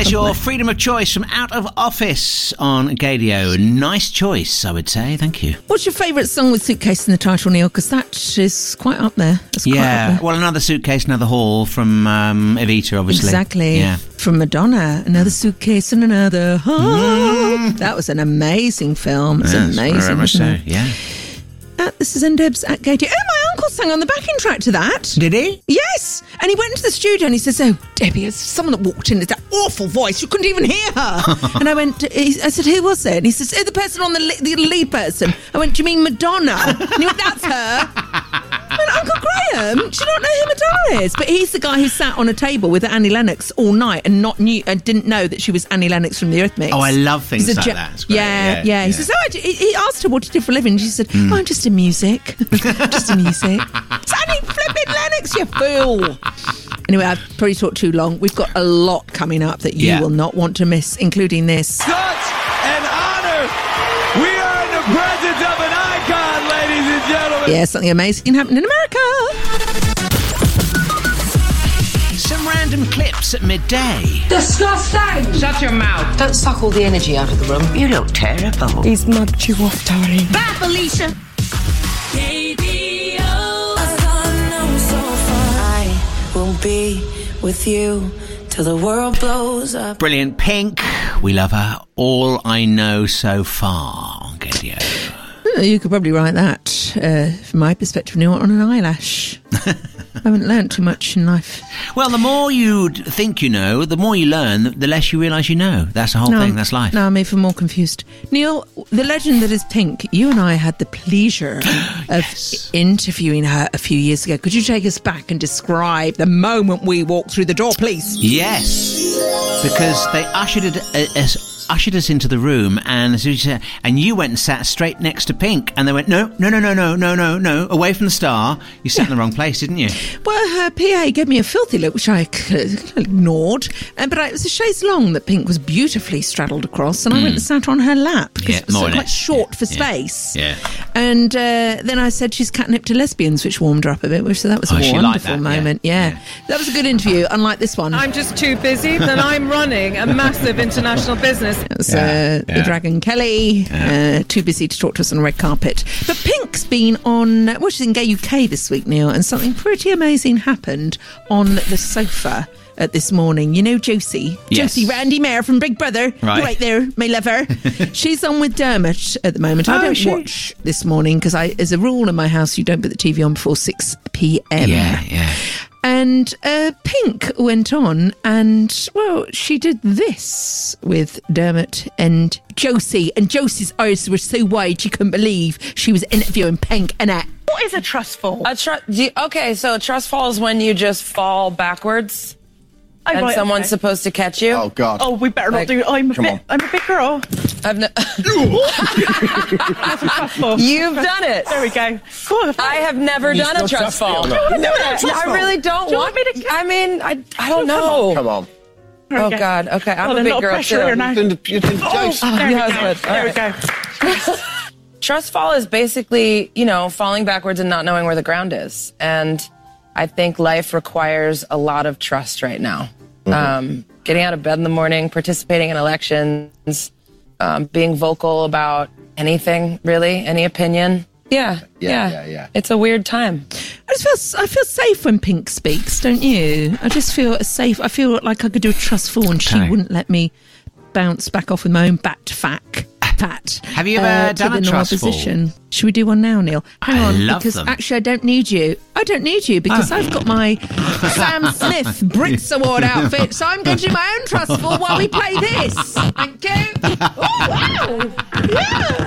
Speaker 3: That is your freedom of choice from Out of Office on Gaydio. Nice choice, I would say. Thank you.
Speaker 4: What's your favourite song with suitcase in the title, Neil? Because that is quite up there. That's quite up
Speaker 3: Yeah.
Speaker 4: there.
Speaker 3: Well, another suitcase, another haul from um, Evita, obviously.
Speaker 4: Exactly.
Speaker 3: Yeah.
Speaker 4: From Madonna, another suitcase and another home. That was an amazing film. It's
Speaker 3: Mm. Yes,
Speaker 4: amazing.
Speaker 3: very much so.
Speaker 4: it?
Speaker 3: Yeah.
Speaker 4: Uh, this is Ndebs at Gaydio. Oh, my uncle sang on the backing track to that.
Speaker 3: Did he?
Speaker 4: Yes. And he went into the studio and he says, Oh, Debbie, there's someone that walked in It's that awful voice. You couldn't even hear her. and I went, he- I said, Who was it? And he says, oh, The person on the, the lead person. I went, Do you mean Madonna? And he went, That's her. I went, Uncle Graham, do you not know who Madonna is? But he's the guy who sat on a table with Annie Lennox all night and not knew and didn't know that she was Annie Lennox from the Eurythmics.
Speaker 3: Oh, I love things like
Speaker 4: ge-
Speaker 3: that.
Speaker 4: Yeah,
Speaker 3: Yeah,
Speaker 4: yeah, He says, oh, I he asked her what she did for a living. She said,
Speaker 3: Mm.
Speaker 4: oh, I'm just in music. just in music. It's Annie flipping Lennox, you fool. Anyway, I've probably talked too long. We've got a lot coming up that you
Speaker 7: Yeah.
Speaker 4: will not want to miss, including this.
Speaker 7: Such an honor. We are in the presence of an icon, ladies and gentlemen.
Speaker 4: Yeah, something amazing happened in America.
Speaker 3: Some random clips at midday.
Speaker 8: Disgusting! Shut your mouth. Don't suck all the energy out of the room. You look terrible.
Speaker 14: He's mugged you off, darling.
Speaker 8: Bye, Felicia.
Speaker 15: Be with you till the world blows up.
Speaker 3: Brilliant. Pink. We love her. All I know so far on
Speaker 4: Gaydio. You could probably write that, uh, from my perspective, Neil, on an eyelash. I haven't learnt too much in life.
Speaker 3: Well, the more you think you know, the more you learn, the less you realise you know. That's the whole thing. That's life.
Speaker 4: Now I'm even more confused. Neil, the legend that is Pink, you and I had the pleasure of interviewing her a few years ago. Could you take us back and describe the moment we walked through the door, please?
Speaker 3: Yes, because they ushered uh, us, ushered us into the room, and as you said, and you went and sat straight next to Pink, and they went, no, no, no, no, no, no, no, no, away from the star. You sat in the wrong place, didn't you?
Speaker 4: Well, her PA gave me a filthy look, which I ignored. Uh, but I, it was a chaise longue that Pink was beautifully straddled across, and I went and sat on her lap because.
Speaker 3: Yeah,
Speaker 4: it was
Speaker 3: more
Speaker 4: so quite
Speaker 3: less.
Speaker 4: short for space.
Speaker 3: Yeah.
Speaker 4: And uh, then I said she's catnip to lesbians, which warmed her up a bit. Which so that was
Speaker 3: Oh,
Speaker 4: a
Speaker 3: she liked
Speaker 4: wonderful
Speaker 3: that, yeah.
Speaker 4: moment. Yeah. that was a good interview. Unlike this one,
Speaker 14: I'm just too busy, then I'm running a massive international business.
Speaker 4: It was, uh, the Dragon Kelly, uh, too busy to talk to us on the red carpet. But Pink's been on, well, she's in Gay UK this week, Neil, and something pretty amazing happened on the sofa. At this morning, you know Josie,
Speaker 3: Yes.
Speaker 4: Josie Randy Mayer from Big Brother,
Speaker 3: Right.
Speaker 4: Right there, my lover. She's on with Dermot at the moment. I
Speaker 3: Oh,
Speaker 4: don't
Speaker 3: she?
Speaker 4: watch this morning because I, as a rule in my house, you don't put the TV on before six p.m.
Speaker 3: Yeah, yeah.
Speaker 4: And uh, Pink went on and, well, she did this with Dermot and Josie. And Josie's eyes were so wide she couldn't believe she was interviewing Pink and that.
Speaker 14: What is a trust fall?
Speaker 16: A tr- do you- okay, so a trust fall is when you just fall backwards
Speaker 14: Oh,
Speaker 16: and
Speaker 14: right,
Speaker 16: someone's
Speaker 14: okay.
Speaker 16: supposed to catch you.
Speaker 10: Oh God.
Speaker 14: Oh, we better
Speaker 16: Like-
Speaker 14: not do. It. I'm a
Speaker 16: Come
Speaker 14: bit.
Speaker 16: on.
Speaker 14: I'm a big girl.
Speaker 16: I've ne-
Speaker 14: That's a trust fall.
Speaker 16: You've done it.
Speaker 14: There we go. Cool.
Speaker 16: I have never
Speaker 10: You
Speaker 16: done a trust
Speaker 10: trust
Speaker 16: fall.
Speaker 10: or not?
Speaker 14: Do you wanna do a
Speaker 16: I
Speaker 14: trust fall?
Speaker 16: I really don't
Speaker 14: Do you
Speaker 16: want.
Speaker 14: want me to-
Speaker 16: I mean, I, I don't
Speaker 14: Oh,
Speaker 16: know.
Speaker 14: come
Speaker 10: Come on.
Speaker 16: Oh
Speaker 14: go.
Speaker 16: God. Okay, I'm
Speaker 14: Well,
Speaker 16: a
Speaker 14: a
Speaker 16: big girl too.
Speaker 14: now.
Speaker 10: You did- you did
Speaker 14: Oh,
Speaker 10: Josie.
Speaker 14: there, we
Speaker 16: Yeah,
Speaker 14: go.
Speaker 16: that's good.
Speaker 14: there we go.
Speaker 16: Trust fall is basically, you know, falling backwards and not knowing where the ground is. And I think life requires a lot of trust right now. Um, getting out of bed in the morning, participating in elections, um, being vocal about anything, really, any opinion. Yeah,
Speaker 10: Yeah,
Speaker 16: yeah,
Speaker 10: yeah, yeah.
Speaker 16: It's a weird time.
Speaker 4: I just feel I feel safe when Pink speaks, don't you? I just feel safe. I feel like I could do a trust fall and she wouldn't let me bounce back off with my own bat fact. Pat.
Speaker 3: Have you ever
Speaker 4: to
Speaker 3: done
Speaker 4: the
Speaker 3: a
Speaker 4: normal
Speaker 3: trust fall?
Speaker 4: position. Should we do one now, Neil? Hang
Speaker 3: I
Speaker 4: on,
Speaker 3: love
Speaker 4: because
Speaker 3: them.
Speaker 4: actually I don't need you. I don't need you because
Speaker 3: Oh.
Speaker 4: I've got my Sam Smith Brits Award outfit, so I'm going to do my own trust fall while we play this. Thank you. Oh wow! Yeah.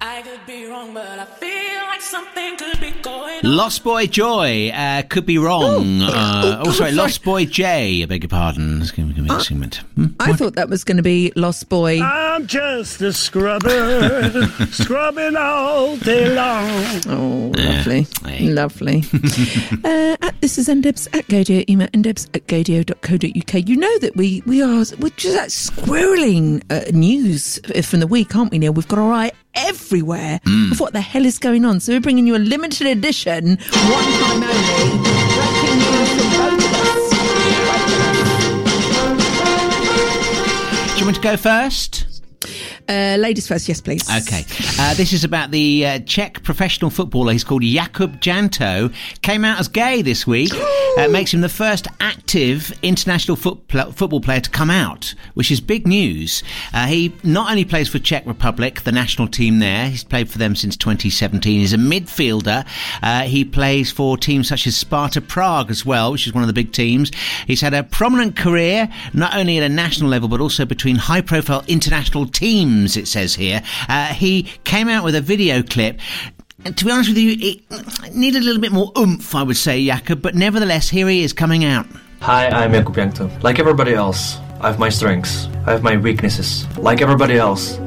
Speaker 9: I could be wrong, but I
Speaker 3: Lost Boy Joy uh, could be wrong. uh, oh, sorry, Lost Boy J. I beg your pardon. Let's give me give me a segment. Hmm?
Speaker 4: I thought that was going to be Lost Boy.
Speaker 17: I'm just a scrubber, scrubbing all day long.
Speaker 4: Oh, lovely. Lovely. uh, at this is ndebs at gaydio, email ndebs at gaydio.co.uk. You know that we, we are, we're just like squirreling uh, news from the week, aren't we, Neil? We've got our eye everywhere mm. of what the hell is going on. So we're bringing you a limited edition, one time only, breaking news from both of us.
Speaker 3: Do you want to go first?
Speaker 4: Uh, ladies first, yes, please.
Speaker 3: Okay. Uh, this is about the uh, Czech professional footballer. He's called Jakub Jankto. Came out as gay this week. uh, makes him the first active international foot pl- football player to come out, which is big news. Uh, he not only plays for Czech Republic, the national team there. He's played for them since 2017. He's a midfielder. Uh, he plays for teams such as Sparta Prague as well, which is one of the big teams. He's had a prominent career, not only at a national level, but also between high-profile international teams. It says here. Uh, he came out with a video clip. And to be honest with you, it needed a little bit more oomph, I would say, Jakub. But nevertheless, here he is coming out.
Speaker 18: Hi, I'm Jakub Jankto. Like everybody else, I have my strengths, I have my weaknesses. Like everybody else,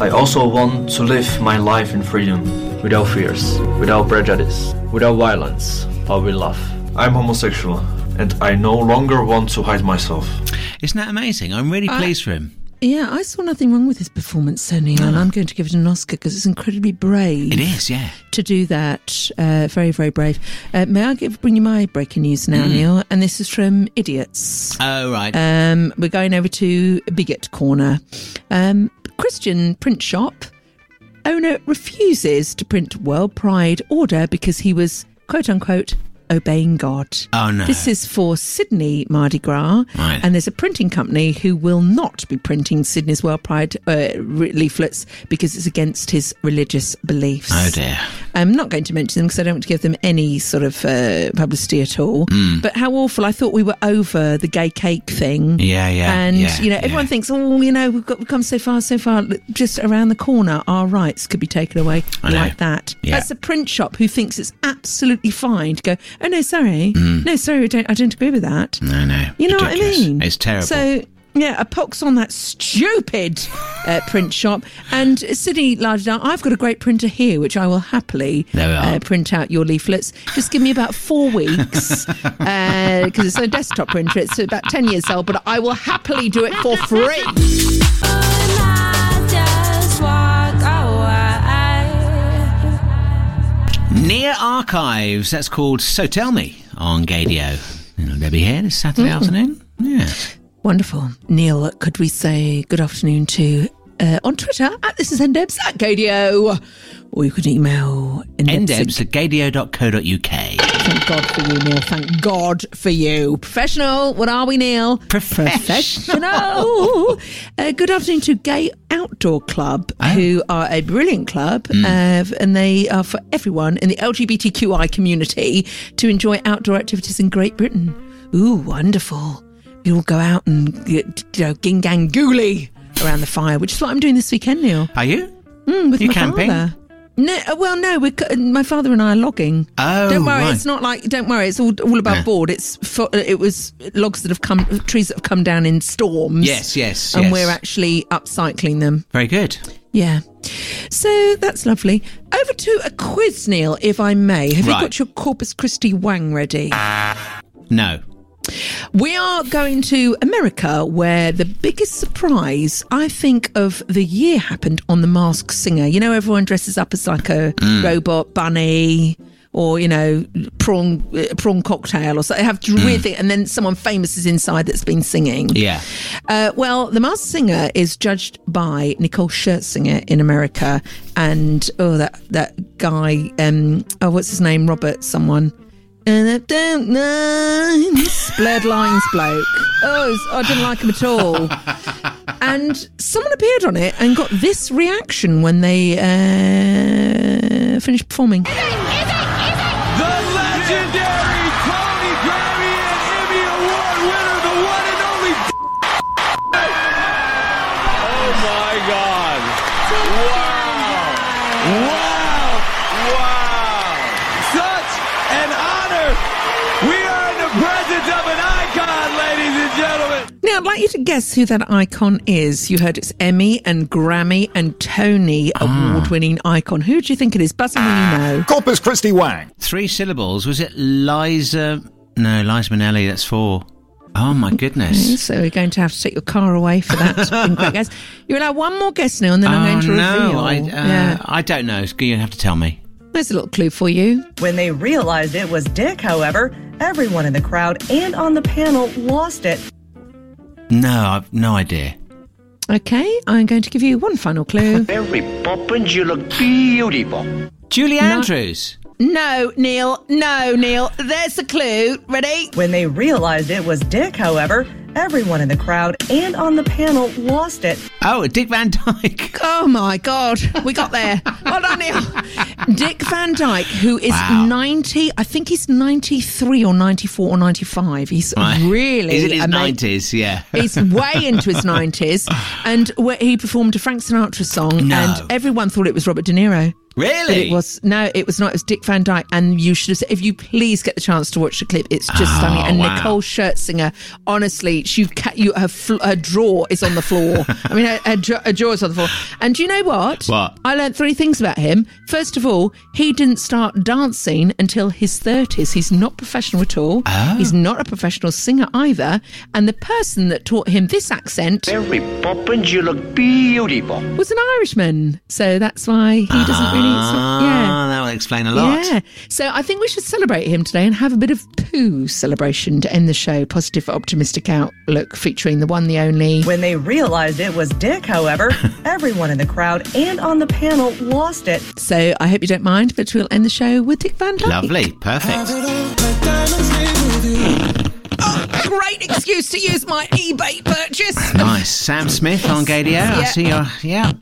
Speaker 18: I also want to live my life in freedom, without fears, without prejudice, without violence, but with love. I'm homosexual, and I no longer want to hide myself.
Speaker 3: Isn't that amazing? I'm really
Speaker 4: I-
Speaker 3: pleased for him.
Speaker 4: Yeah, I saw nothing wrong with his performance, so Neil, and I'm going to give it an Oscar because it's incredibly brave.
Speaker 3: It is, yeah.
Speaker 4: To do that, uh, very, very brave. Uh, may I give, bring you my breaking news now,
Speaker 3: Mm.
Speaker 4: Neil? And this is from Idiots.
Speaker 3: Oh, right.
Speaker 4: Um, we're going over to Bigot Corner. Um, Christian print shop owner refuses to print World Pride order because he was quote unquote obeying God.
Speaker 3: Oh, no.
Speaker 4: This is for Sydney Mardi Gras,
Speaker 3: Right.
Speaker 4: and there's a printing company who will not be printing Sydney's World Pride uh, leaflets because it's against his religious beliefs.
Speaker 3: Oh, dear.
Speaker 4: I'm not going to mention them because I don't want to give them any sort of uh, publicity at all.
Speaker 3: Mm.
Speaker 4: But how awful! I thought we were over the gay cake thing.
Speaker 3: Yeah, yeah,
Speaker 4: And
Speaker 3: yeah,
Speaker 4: you know, everyone thinks, oh, you know, we've got we've come so far, so far. Just around the corner, our rights could be taken away
Speaker 3: I know.
Speaker 4: like that.
Speaker 3: Yeah.
Speaker 4: That's a print shop who thinks it's absolutely fine to go. Oh no, sorry,
Speaker 3: Mm.
Speaker 4: no, sorry, I don't, I don't agree with that.
Speaker 3: No, no.
Speaker 4: You know
Speaker 3: Ridiculous.
Speaker 4: what I mean?
Speaker 3: It's terrible.
Speaker 4: So. Yeah, a pox on that stupid uh, print shop. And Sydney larded out, I've got a great printer here, which I will happily
Speaker 3: There we are.
Speaker 4: uh, print out your leaflets. Just give me about four weeks because it's a desktop printer. It's about 10 years old, but I will happily do it for free.
Speaker 3: Nia Archives. That's called So Tell Me on Gaydio. Debbie here this Saturday
Speaker 4: Mm.
Speaker 3: afternoon. Yeah.
Speaker 4: Wonderful. Neil, could we say good afternoon to uh, on Twitter at this is ndebs at Gaydio, or you could email
Speaker 3: ndebs at gaydio.co.uk.
Speaker 4: Thank God for you, Neil. Thank God for you. Professional. What are we, Neil? Professional. uh, good afternoon to Gay Outdoor Club, who are a brilliant club, uh, and they are for everyone in the LGBTQI community to enjoy outdoor activities in Great Britain. Ooh, wonderful. You'll go out and you know, ging gang gooly around the fire, which is what I'm doing this weekend, Neil.
Speaker 3: Are you?
Speaker 4: Mm, with
Speaker 3: You
Speaker 4: my
Speaker 3: camping?
Speaker 4: father. No, uh, well, no. We're, my father and I are logging.
Speaker 3: Oh,
Speaker 4: don't worry.
Speaker 3: right.
Speaker 4: It's not like. Don't worry. It's all all above
Speaker 3: Yeah.
Speaker 4: board. It's for, it was logs that have come, trees that have come down in storms.
Speaker 3: Yes, yes,
Speaker 4: And
Speaker 3: yes.
Speaker 4: we're actually upcycling them.
Speaker 3: Very good.
Speaker 4: Yeah. So that's lovely. Over to a quiz, Neil, if I may. Have
Speaker 3: Right.
Speaker 4: you got your Corpus Christi wang ready?
Speaker 3: No.
Speaker 4: We are going to America, where the biggest surprise, I think, of the year happened on The Masked Singer. You know, everyone dresses up as like a
Speaker 3: Mm.
Speaker 4: robot bunny or, you know, prawn uh, prawn cocktail or so. They have weird thing, and then someone famous is inside that's been singing.
Speaker 3: Yeah.
Speaker 4: Uh, well, The Masked Singer is judged by Nicole Scherzinger in America, and oh, that that guy, um, oh, what's his name? Robert, someone. And I don't know, blurred lines bloke. Oh, it's- I didn't like him at all. and someone appeared on it and got this reaction when they uh, finished performing.
Speaker 7: The legendary
Speaker 4: Now, I'd like you to guess who that icon is. You heard it's Emmy and Grammy and Tony
Speaker 3: Ah.
Speaker 4: award winning icon. Who do you think it is? Buzz in when you know.
Speaker 3: Corpus Christi Wang. Three syllables. Was it Liza? No, Liza Minnelli. That's four. Oh my goodness.
Speaker 4: So we're going to have to take your car away for that. Being quick guess. You're allowed one more guess now, and then I'm
Speaker 3: oh
Speaker 4: going to
Speaker 3: no,
Speaker 4: reveal.
Speaker 3: I, uh,
Speaker 4: yeah.
Speaker 3: I don't know. You have to tell me.
Speaker 4: There's a little clue for you.
Speaker 19: When they realized it was Dick, however, everyone in the crowd and on the panel lost it.
Speaker 3: No, I've no idea.
Speaker 4: Okay, I'm going to give you one final clue.
Speaker 17: Mary Poppins, you look beautiful.
Speaker 3: Julie Andrews.
Speaker 4: No, Neil. No, Neil. There's the clue. Ready?
Speaker 19: When they realized it was Dick, however, everyone in the crowd and on the panel lost it.
Speaker 3: Oh, Dick Van Dyke.
Speaker 4: Oh my God, we got there. Hold on, Neil. Dick Van Dyke, who is
Speaker 3: Wow.
Speaker 4: 90, I think he's 93 or 94 or 95. He's
Speaker 3: Right.
Speaker 4: really
Speaker 3: He's in his
Speaker 4: ama-
Speaker 3: nineties. Yeah.
Speaker 4: He's way into his 90s. And where he performed a Frank Sinatra song,
Speaker 3: No.
Speaker 4: and everyone thought it was Robert De Niro. But
Speaker 3: Really?
Speaker 4: it was no, it was not. It was Dick Van Dyke, and you should have. said- If you please get the chance to watch the clip, it's just
Speaker 3: Oh,
Speaker 4: stunning. And
Speaker 3: wow.
Speaker 4: Nicole Scherzinger, honestly, she ca- you her fl- her drawer is on the floor. I mean, her, her, jaw- her jaw is on the floor. And do you know what?
Speaker 3: What?
Speaker 4: I learned three things about him. First of all, he didn't start dancing until his thirties. He's not professional at all.
Speaker 3: Oh.
Speaker 4: He's not a professional singer either. And the person that taught him this accent
Speaker 17: Mary Poppins, you look beautiful.
Speaker 4: was an Irishman. So that's why he doesn't really. yeah.
Speaker 3: That will explain a lot.
Speaker 4: Yeah. So I think we should celebrate him today and have a bit of poo celebration to end the show. Positive, optimistic outlook featuring the one, the only.
Speaker 19: When they realized it was Dick, however, everyone in the crowd and on the panel lost it.
Speaker 4: So I hope you don't mind, but we'll end the show with Dick Van Dyke.
Speaker 3: Lovely. Perfect.
Speaker 4: Great excuse to use my eBay purchase.
Speaker 3: Nice. Sam Smith on Gaydio. I see your yeah.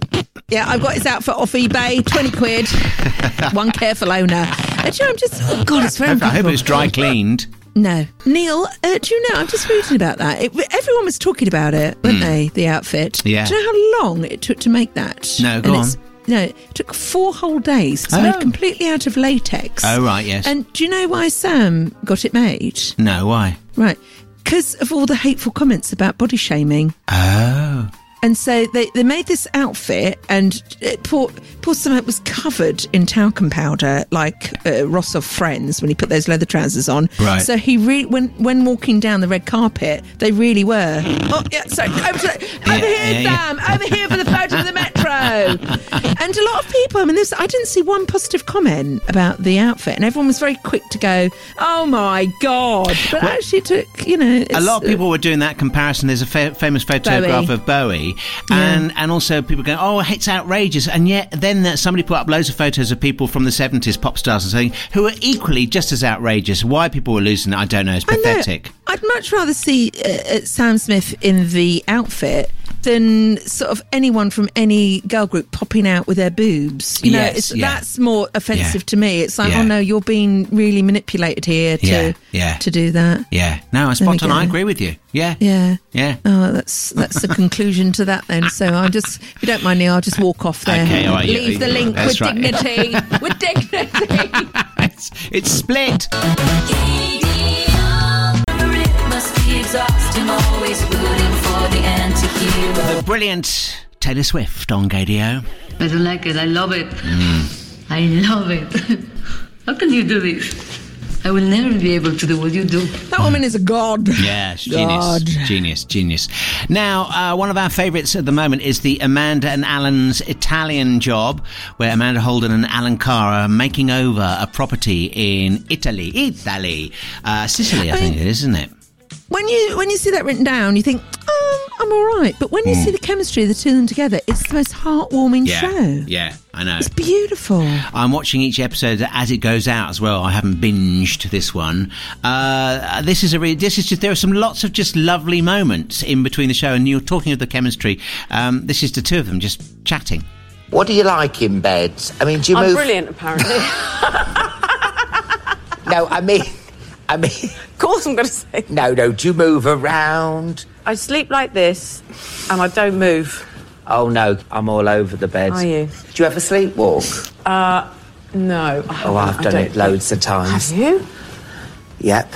Speaker 4: Yeah, I've got his outfit off eBay, 20 quid. one careful owner. Uh, you know, I'm just, oh God, it's very
Speaker 3: I hope it's dry cleaned.
Speaker 4: No. Neil, uh, do you know, I'm just reading about that. It, everyone was talking about it, weren't they, the outfit?
Speaker 3: Yeah.
Speaker 4: Do you know how long it took to make that?
Speaker 3: No, go
Speaker 4: And
Speaker 3: on.
Speaker 4: No, it took four whole days. It's
Speaker 3: Oh.
Speaker 4: made completely out of latex.
Speaker 3: Oh, right, yes.
Speaker 4: And do you know why Sam got it made?
Speaker 3: No, why?
Speaker 4: Right. Because of all the hateful comments about body shaming.
Speaker 3: Oh.
Speaker 4: And so they, they made this outfit, and it, poor, poor was covered in talcum powder, like uh, Ross of Friends when he put those leather trousers on.
Speaker 3: Right.
Speaker 4: So he really, when when walking down the red carpet, they really were. Oh yeah, sorry, over, to, over
Speaker 3: Yeah,
Speaker 4: here,
Speaker 3: yeah, yeah.
Speaker 4: Sam, over here for the photo of the metro. and a lot of people, I mean, there's, I didn't see one positive comment about the outfit, and everyone was very quick to go, "Oh my god!" But actually, it took you know,
Speaker 3: a lot of people were doing that comparison. There's a fa- famous photograph
Speaker 4: Bowie.
Speaker 3: of Bowie, and and also people going, "Oh, it's outrageous," and yet then somebody put up loads of photos of people from the 70s, pop stars, and saying who are equally just as outrageous. Why people were losing it, I don't know. It's
Speaker 4: I know.
Speaker 3: pathetic.
Speaker 4: I'd much rather see uh, uh, Sam Smith in the outfit than sort of anyone from any girl group popping out with their boobs. You know,
Speaker 3: Yes,
Speaker 4: it's,
Speaker 3: yeah.
Speaker 4: that's more offensive
Speaker 3: Yeah.
Speaker 4: to me. It's like, oh,
Speaker 3: Yeah.
Speaker 4: oh no, you're being really manipulated here to
Speaker 3: Yeah, yeah.
Speaker 4: to do that.
Speaker 3: Yeah, no, I
Speaker 4: There
Speaker 3: spot on. I agree with you. Yeah,
Speaker 4: Yeah.
Speaker 3: yeah.
Speaker 4: Oh, that's that's the conclusion to that then. So I just, if you don't mind, me, I'll just walk off there.
Speaker 3: Okay, all right, yeah,
Speaker 4: Leave the
Speaker 3: yeah,
Speaker 4: link with
Speaker 3: right.
Speaker 4: dignity. with dignity.
Speaker 3: it's, it's split.
Speaker 9: The
Speaker 3: brilliant Taylor Swift on Gaydio.
Speaker 20: I don't like it. I love it. I love it. How can you do this? I will never be able to do what you do.
Speaker 4: That woman is a god.
Speaker 3: Yeah, she's genius, genius, genius. Now, uh, one of our favourites at the moment is the Amanda and Alan's Italian job, where Amanda Holden and Alan Carr are making over a property in Italy, Italy, uh, Sicily, I,
Speaker 4: I
Speaker 3: think
Speaker 4: mean-
Speaker 3: it is, isn't it?
Speaker 4: When you when you see that written down, you think, um, I'm all right. But when you
Speaker 3: Mm.
Speaker 4: see the chemistry of the two of them together, it's the most heartwarming
Speaker 3: Yeah,
Speaker 4: show.
Speaker 3: yeah, I know.
Speaker 4: It's beautiful.
Speaker 3: I'm watching each episode as it goes out as well. I haven't binged this one. Uh, this is a re- this is just there are some lots of just lovely moments in between the show, and you're talking of the chemistry. Um, this is the two of them just chatting.
Speaker 21: What do you like in bed? I mean, do you
Speaker 22: I'm
Speaker 21: move?
Speaker 22: brilliant, apparently.
Speaker 21: No, I mean, I mean.
Speaker 22: Of course, I'm going to say.
Speaker 21: No, no. Do you move around?
Speaker 22: I sleep like this, and I don't move.
Speaker 21: Oh no, I'm all over the bed.
Speaker 22: Are you?
Speaker 21: Do you ever sleepwalk?
Speaker 22: Uh, no. I
Speaker 21: Oh. I've done it loads of times.
Speaker 22: Have you?
Speaker 21: Yep.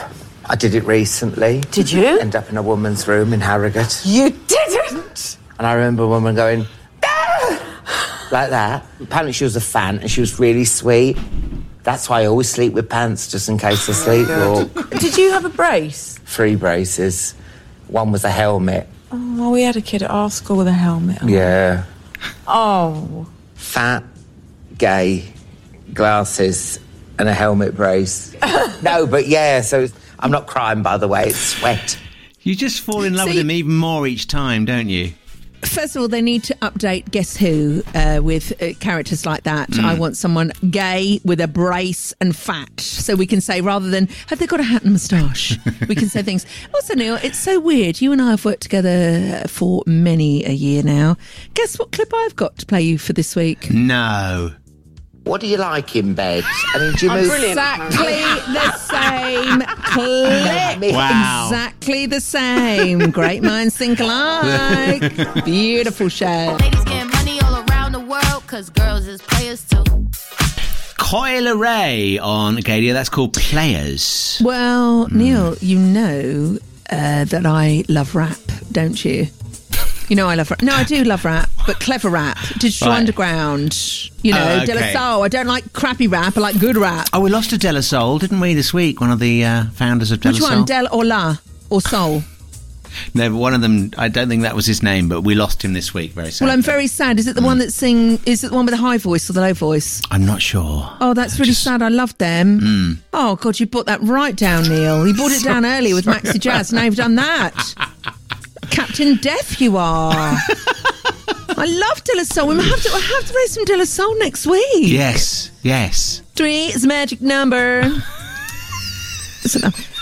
Speaker 21: I did it recently.
Speaker 22: Did you?
Speaker 21: End up in a woman's room in Harrogate.
Speaker 22: You didn't!
Speaker 21: And I remember a woman going, "Ah!" like that. Apparently, she was a fan and she was really sweet. That's why I always sleep with pants, just in case I sleepwalk.
Speaker 22: Oh, Did you have a brace?
Speaker 21: Three braces. One was a helmet.
Speaker 22: Oh, well, we had a kid at our school with a helmet. on.
Speaker 21: Yeah.
Speaker 22: Oh.
Speaker 21: Fat, gay, glasses, and a helmet brace. no, but yeah, so I'm not crying, by the way, it's sweat.
Speaker 3: You just fall in love with him even more each time, don't you?
Speaker 4: First of all, they need to update Guess Who uh, with uh, characters like that.
Speaker 3: Mm.
Speaker 4: I want someone gay with a brace and fat. So we can say, rather than, have they got a hat and moustache? we can say things. Also, Neil, it's so weird. You and I have worked together for many a year now. Guess what clip I've got to play you for this week?
Speaker 3: No.
Speaker 21: What do you like in bed? I mean, do you
Speaker 4: I'm
Speaker 21: move?
Speaker 4: brilliant. Exactly the same clip.
Speaker 21: Wow.
Speaker 4: Exactly the same. Great minds think alike. Beautiful show.
Speaker 9: Ladies getting money all around the world, cause girls is players too.
Speaker 3: Coi Leray on Gaydio. That's called Players.
Speaker 4: Well. Neil, you know uh, that I love rap, don't you? You know I love rap. No, I do love rap, but clever rap, digital
Speaker 3: Right.
Speaker 4: underground. You know,
Speaker 3: Oh,
Speaker 4: De La
Speaker 3: okay.
Speaker 4: Soul. I don't like crappy rap. I like good rap.
Speaker 3: Oh, we lost to De La Soul, didn't we, this week? One of the uh, founders of De La
Speaker 4: Which
Speaker 3: Soul.
Speaker 4: one, Del or La or Soul?
Speaker 3: no, but one of them, I don't think that was his name, but we lost him this week. Very sad.
Speaker 4: Well, I'm very sad. Is it the one that sing? Is it the one with the high voice or the low voice?
Speaker 3: I'm not sure.
Speaker 4: Oh, that's really sad. I loved them.
Speaker 3: Mm.
Speaker 4: Oh God, you brought that right down, Neil. You brought it down earlier with Maxi Jazz. Now you've done that. Captain Death, you are. I love De La Soul. We have to. I have to play some De La Soul next week.
Speaker 3: Yes, yes.
Speaker 4: Three is a magic number.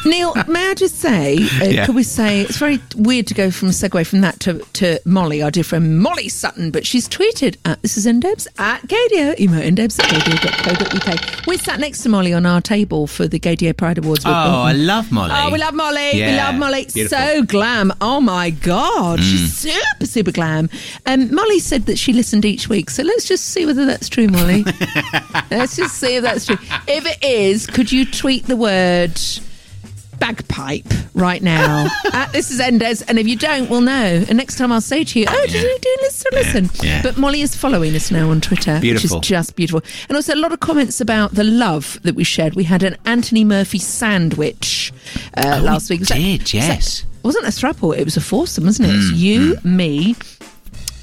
Speaker 4: Neil, may I just say, uh,
Speaker 3: Yeah.
Speaker 4: could we say it's very weird to go from a segue from that to, to Molly, our dear friend Molly Sutton, but she's tweeted at this is ndebs at gaydio, email ndebs at gaydio.co.uk. We sat next to Molly on our table for the Gaydio Pride Awards.
Speaker 3: Oh, I love Molly.
Speaker 4: Oh, we love Molly. We love Molly.
Speaker 3: beautiful.
Speaker 4: So glam. Oh my God. She's super, super glam. Um, Molly said that she listened each week. So let's just see whether that's true, Molly. let's just see if that's true. If it is, could you tweet the word bagpipe right now at this is Endez? And if you don't, we'll know. And next time I'll say to you, oh, did you do listen, listen?
Speaker 3: yeah.
Speaker 4: But Molly is following us now on Twitter,
Speaker 3: Beautiful.
Speaker 4: which is just beautiful. And also a lot of comments about the love that we shared. We had an Anthony Murphy sandwich uh,
Speaker 3: Oh,
Speaker 4: last week. Was that-
Speaker 3: did,
Speaker 4: that-
Speaker 3: yes.
Speaker 4: wasn't a throuple, it was a foursome, wasn't it?
Speaker 3: Mm,
Speaker 4: you, me,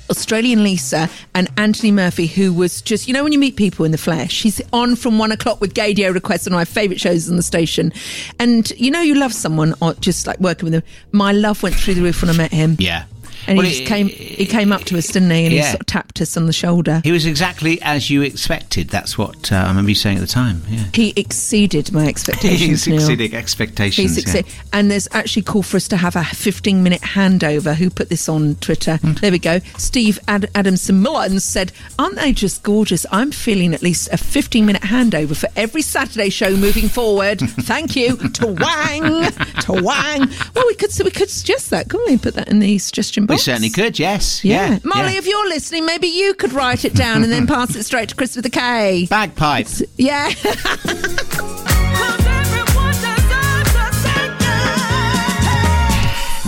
Speaker 4: Australian Lisa and Anthony Murphy, who was just, you know, when you meet people in the flesh, he's on from one o'clock with Gaydio requests, one of my favourite shows on the station. And you know, you love someone, or just like working with them. My love went through the roof when I met him.
Speaker 3: Yeah.
Speaker 4: And
Speaker 3: Well,
Speaker 4: he just
Speaker 3: it-
Speaker 4: came, he came up to us, didn't he? And he sort of tapped us on the shoulder.
Speaker 3: He was exactly as you expected. That's what uh, I remember you saying at the time. Yeah.
Speaker 4: He exceeded my expectations.
Speaker 3: He's
Speaker 4: Neil.
Speaker 3: exceeding expectations.
Speaker 4: He's
Speaker 3: yeah.
Speaker 4: And there's actually call for us to have a 15 minute handover. Who put this on Twitter?
Speaker 3: Hmm.
Speaker 4: There we go. Steve Ad- Adamson Mullins said, Aren't they just gorgeous? I'm feeling at least a 15 minute handover for every Saturday show moving forward. Thank you. to Wang. to Wang. Well, we could, so we could suggest that, couldn't we? Put that in the suggestion
Speaker 3: We certainly could, yes.
Speaker 4: Yeah.
Speaker 3: Yeah.
Speaker 4: Molly,
Speaker 3: yeah.
Speaker 4: if you're listening, maybe you could write it down and then pass it straight to Chris with a K.
Speaker 3: Bagpipes.
Speaker 4: Yeah.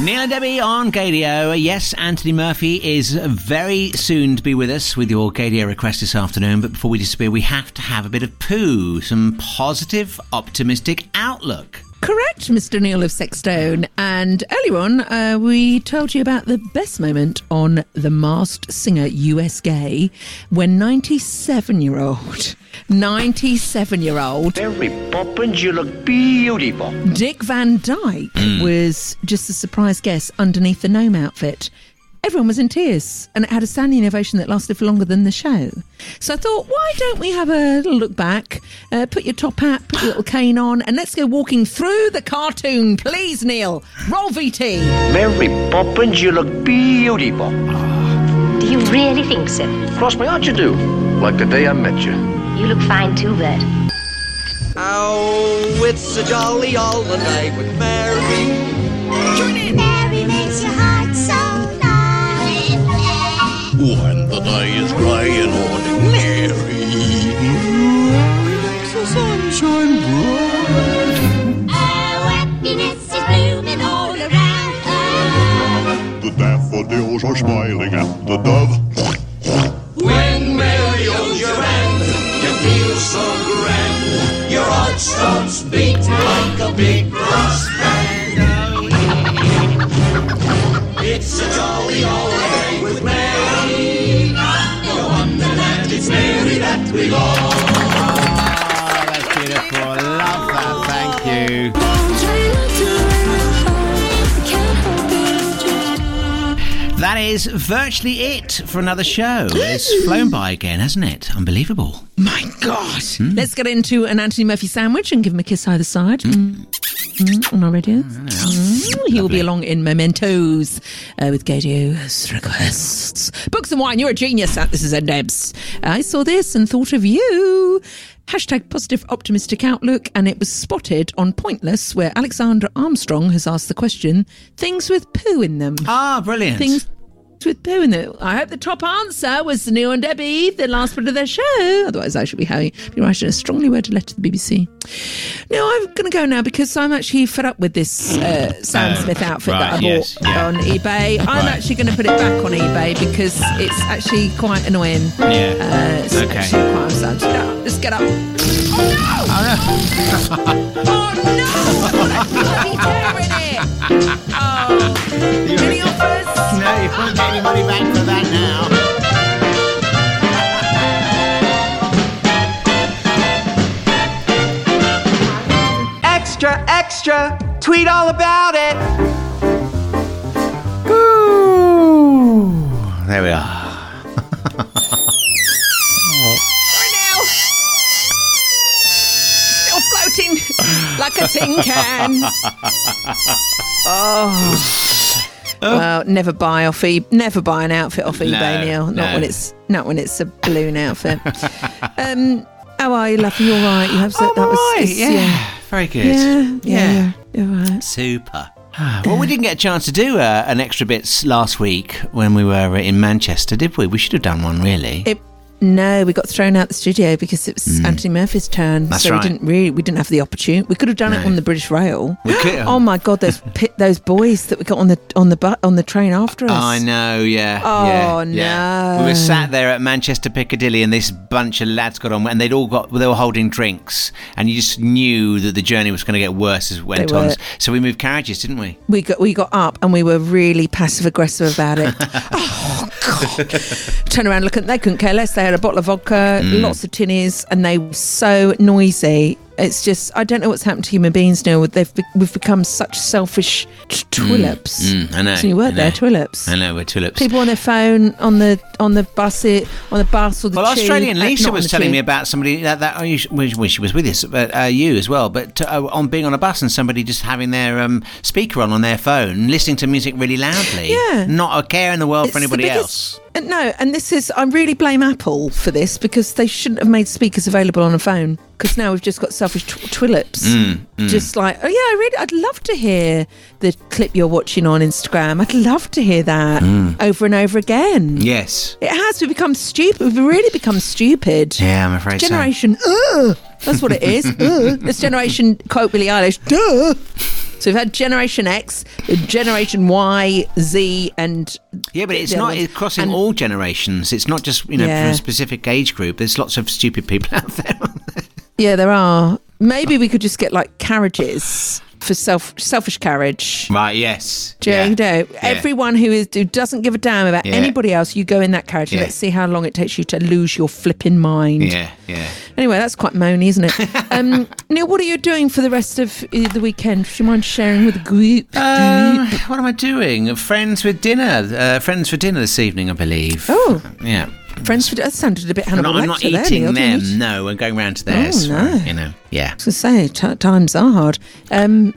Speaker 3: Neil and Debbie on Gaydio. Yes, Anthony Murphy is very soon to be with us with your Gaydio request this afternoon. But before we disappear, we have to have a bit of poo, some positive, optimistic outlook.
Speaker 4: Correct, Mr. Neil of Sexstone. And earlier on, uh, we told you about the best moment on The Masked Singer US Gay when 97 year old, 97 year old
Speaker 17: Mary Poppins, you look beautiful.
Speaker 4: Dick Van Dyke was just a surprise guest underneath the gnome outfit. Everyone was in tears, and it had a standing ovation that lasted for longer than the show. So I thought, why don't we have a little look back? Uh, put your top hat, put your little cane on, and let's go walking through the cartoon. Please, Neil. Roll VT.
Speaker 17: Mary Poppins, you look beautiful.
Speaker 1: Do you really think so?
Speaker 17: Cross my heart, you do. Like the day I met you.
Speaker 1: You look fine too, Bert.
Speaker 23: Oh, it's a jolly holiday with Mary.
Speaker 4: mother
Speaker 9: is crying ordinary. Makes the sunshine
Speaker 17: bright. Oh, happiness is blooming all around us. The daffodils are
Speaker 9: smiling at
Speaker 23: the dove. When Mary holds your hand, you feel so grand. Your heart stops beating like a
Speaker 3: big brass band. It's a jolly old we love. Is virtually it for another show. It's flown by again, hasn't it? Unbelievable.
Speaker 4: My God. Let's get into an Anthony Murphy sandwich and give him a kiss either side. Mm. Mm, on our radio. Mm, He will be along in Mementos uh, with Gaydio's requests. Books and wine, you're a genius. Uh, This is Ed Debs. I saw this and thought of you. Hashtag positive optimistic outlook, and it was spotted on Pointless, where Alexander Armstrong has asked the question things with poo in them.
Speaker 3: Ah, brilliant.
Speaker 4: Things with poo in it. I hope the top answer was Neil and Debbie, the last bit of their show. Otherwise, I should be having be writing a strongly worded letter to the BBC. No, I'm going to go now because I'm actually fed up with this uh, Sam
Speaker 3: Oh,
Speaker 4: Smith outfit
Speaker 3: right,
Speaker 4: that I bought
Speaker 3: yes, yeah.
Speaker 4: on eBay. I'm
Speaker 3: Right.
Speaker 4: actually going to put it back on eBay because it's actually quite annoying.
Speaker 3: Yeah.
Speaker 4: Uh, it's
Speaker 3: Okay.
Speaker 4: actually quite sad. Just get up. Get up. Oh no! oh no! Bloody tear in it! Oh. Any offers?
Speaker 3: No, you won't get any money back for that now.
Speaker 24: Extra, extra, tweet all about it.
Speaker 3: Ooh, There we are.
Speaker 4: Still floating like a tin can. Oh. Well, never buy off e- never buy an outfit off eBay,
Speaker 3: No,
Speaker 4: Neil. Not
Speaker 3: no.
Speaker 4: when it's not when it's a balloon outfit. um, how are you, love? You all right? You have so, that was
Speaker 3: right,
Speaker 4: it's-
Speaker 3: yeah. Very good.
Speaker 4: Yeah, yeah, you're right.
Speaker 3: Super. Well, we didn't get a chance to do uh, an extra bits last week when we were in Manchester, did we? We should have done one, really.
Speaker 4: It, no, we got thrown out the studio because it was Anthony Murphy's turn.
Speaker 3: Mm. That's
Speaker 4: so
Speaker 3: right.
Speaker 4: we didn't really we didn't have the opportunity. We could have done it on the British Rail.
Speaker 3: We could.
Speaker 4: Oh my god, those pi- those boys that we got on the on the bu- on the train after us.
Speaker 3: I know, yeah.
Speaker 4: Oh,
Speaker 3: yeah, yeah.
Speaker 4: no.
Speaker 3: We were sat there at Manchester Piccadilly, and this bunch of lads got on, and they'd all got they were holding drinks, and you just knew that the journey was going to get worse as it went on. So we moved carriages, didn't we?
Speaker 4: We got we got up and we were really passive aggressive about it. oh god! Turn around, look at they couldn't care less. They had a bottle of vodka,
Speaker 3: Mm.
Speaker 4: lots of tinnies, and they were so noisy. It's just I don't know what's happened to human beings now. They've be- we've become such selfish t- tulips.
Speaker 3: Mm, I know.
Speaker 4: So you
Speaker 3: I
Speaker 4: weren't there, tulips.
Speaker 3: I know we're tulips.
Speaker 4: People on their phone on the on the bus it on the bus or the
Speaker 3: Well,
Speaker 4: tube.
Speaker 3: Australian
Speaker 4: uh,
Speaker 3: Lisa was telling
Speaker 4: tube.
Speaker 3: me about somebody that, that oh, sh- when when she was with us, but uh, you as well. But uh, on being on a bus and somebody just having their um, speaker on on their phone, listening to music really loudly.
Speaker 4: Yeah.
Speaker 3: not a care in the world
Speaker 4: It's
Speaker 3: for anybody
Speaker 4: biggest-
Speaker 3: else.
Speaker 4: Uh, No, and this is I really blame Apple for this because they shouldn't have made speakers available on a phone. Because now we've just got selfish tw- twilips.
Speaker 3: Mm, mm.
Speaker 4: Just like, oh yeah, I really, I'd love to hear the clip you're watching on Instagram. I'd love to hear that
Speaker 3: Mm.
Speaker 4: over and over again.
Speaker 3: Yes.
Speaker 4: It has. We've become stupid. We've really become stupid.
Speaker 3: Yeah, I'm afraid.
Speaker 4: Generation, uh, that's what it is. uh. This generation, quote Billie Eilish, duh. So we've had Generation X, Generation Y, Z, and
Speaker 3: Yeah, but it's not it's crossing
Speaker 4: And-
Speaker 3: all generations. It's not just you know from a specific age group. There's lots of stupid people out there.
Speaker 4: Yeah, there are. Maybe we could just get like carriages for self selfish carriage.
Speaker 3: right? Yes.
Speaker 4: Do you
Speaker 3: yeah.
Speaker 4: know? Everyone who is who doesn't give a damn about
Speaker 3: Yeah.
Speaker 4: anybody else, you go in that carriage and let's see how long it takes you to lose your flipping mind.
Speaker 3: Yeah, yeah.
Speaker 4: Anyway, that's quite moany, isn't it? um, Neil, what are you doing for the rest of the weekend? Do you mind sharing with the group?
Speaker 3: Um, what am I doing? Friends with dinner. Uh, friends for dinner this evening, I believe.
Speaker 4: Oh,
Speaker 3: Yeah.
Speaker 4: Friends for that sounded a bit
Speaker 3: I'm
Speaker 4: Hannibal
Speaker 3: not, I'm not
Speaker 4: Lecter there,
Speaker 3: eating them.
Speaker 4: it?
Speaker 3: No, I'm going round to theirs.
Speaker 4: Oh, no.
Speaker 3: You know. Yeah.
Speaker 4: I was to say, t- times are hard. Um,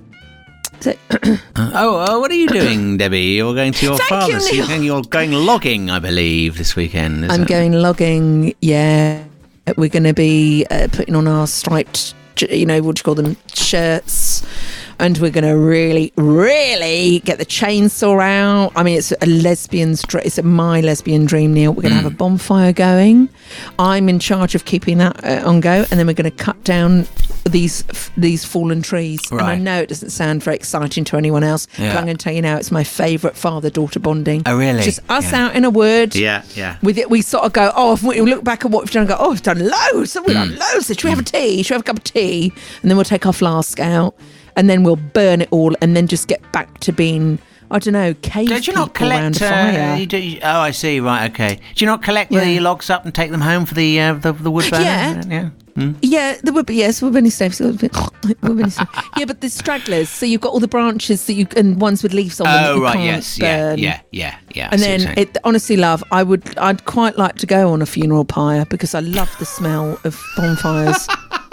Speaker 4: so-
Speaker 3: Oh, uh, what are you doing, Debbie? You're going to your
Speaker 4: Thank you,
Speaker 3: father's. You're going, you're going logging, I believe, this weekend.
Speaker 4: I'm
Speaker 3: it?
Speaker 4: going logging. Yeah, we're going to be uh, putting on our striped, you know, what do you call them, shirts, and we're going to really, really get the chainsaw out. I mean, it's a lesbian's, dr- it's a my lesbian dream, Neil. We're going to have a
Speaker 3: Mm.
Speaker 4: bonfire going. I'm in charge of keeping that uh, on go, and then we're going to cut down these f- these fallen trees. And I know it doesn't sound very exciting to anyone else, but I'm going to tell you now, it's my favourite father-daughter bonding.
Speaker 3: Oh, really?
Speaker 4: Just us
Speaker 3: Yeah.
Speaker 4: out in a wood
Speaker 3: Yeah, yeah.
Speaker 4: with it, we sort of go, oh, if we look back at what we've done and go, oh, we've done loads, we've done
Speaker 3: Mm.
Speaker 4: loads. Should we have a tea? Should we have a cup of tea? And then we'll take our flask out and then we'll burn it all, and then just get back to being I don't know cave
Speaker 3: Did you
Speaker 4: people
Speaker 3: not
Speaker 4: around
Speaker 3: collect?
Speaker 4: a
Speaker 3: Uh,
Speaker 4: fire.
Speaker 3: you do, oh, I see. Right. Okay. Do you not collect
Speaker 4: Yeah.
Speaker 3: the logs up and take them home for the uh, the, the wood burner?
Speaker 4: Yeah.
Speaker 3: Yeah. Hmm?
Speaker 4: Yeah, the wood, yes, woodbinny staves. yeah, but the stragglers. So you've got all the branches that you and ones with leaves on them.
Speaker 3: Oh right. Yes. Yeah.
Speaker 4: burn.
Speaker 3: Yeah. Yeah. Yeah. I
Speaker 4: And
Speaker 3: see what you're
Speaker 4: then, it, honestly, love, I would, I'd quite like to go on a funeral pyre because I love the smell of bonfires.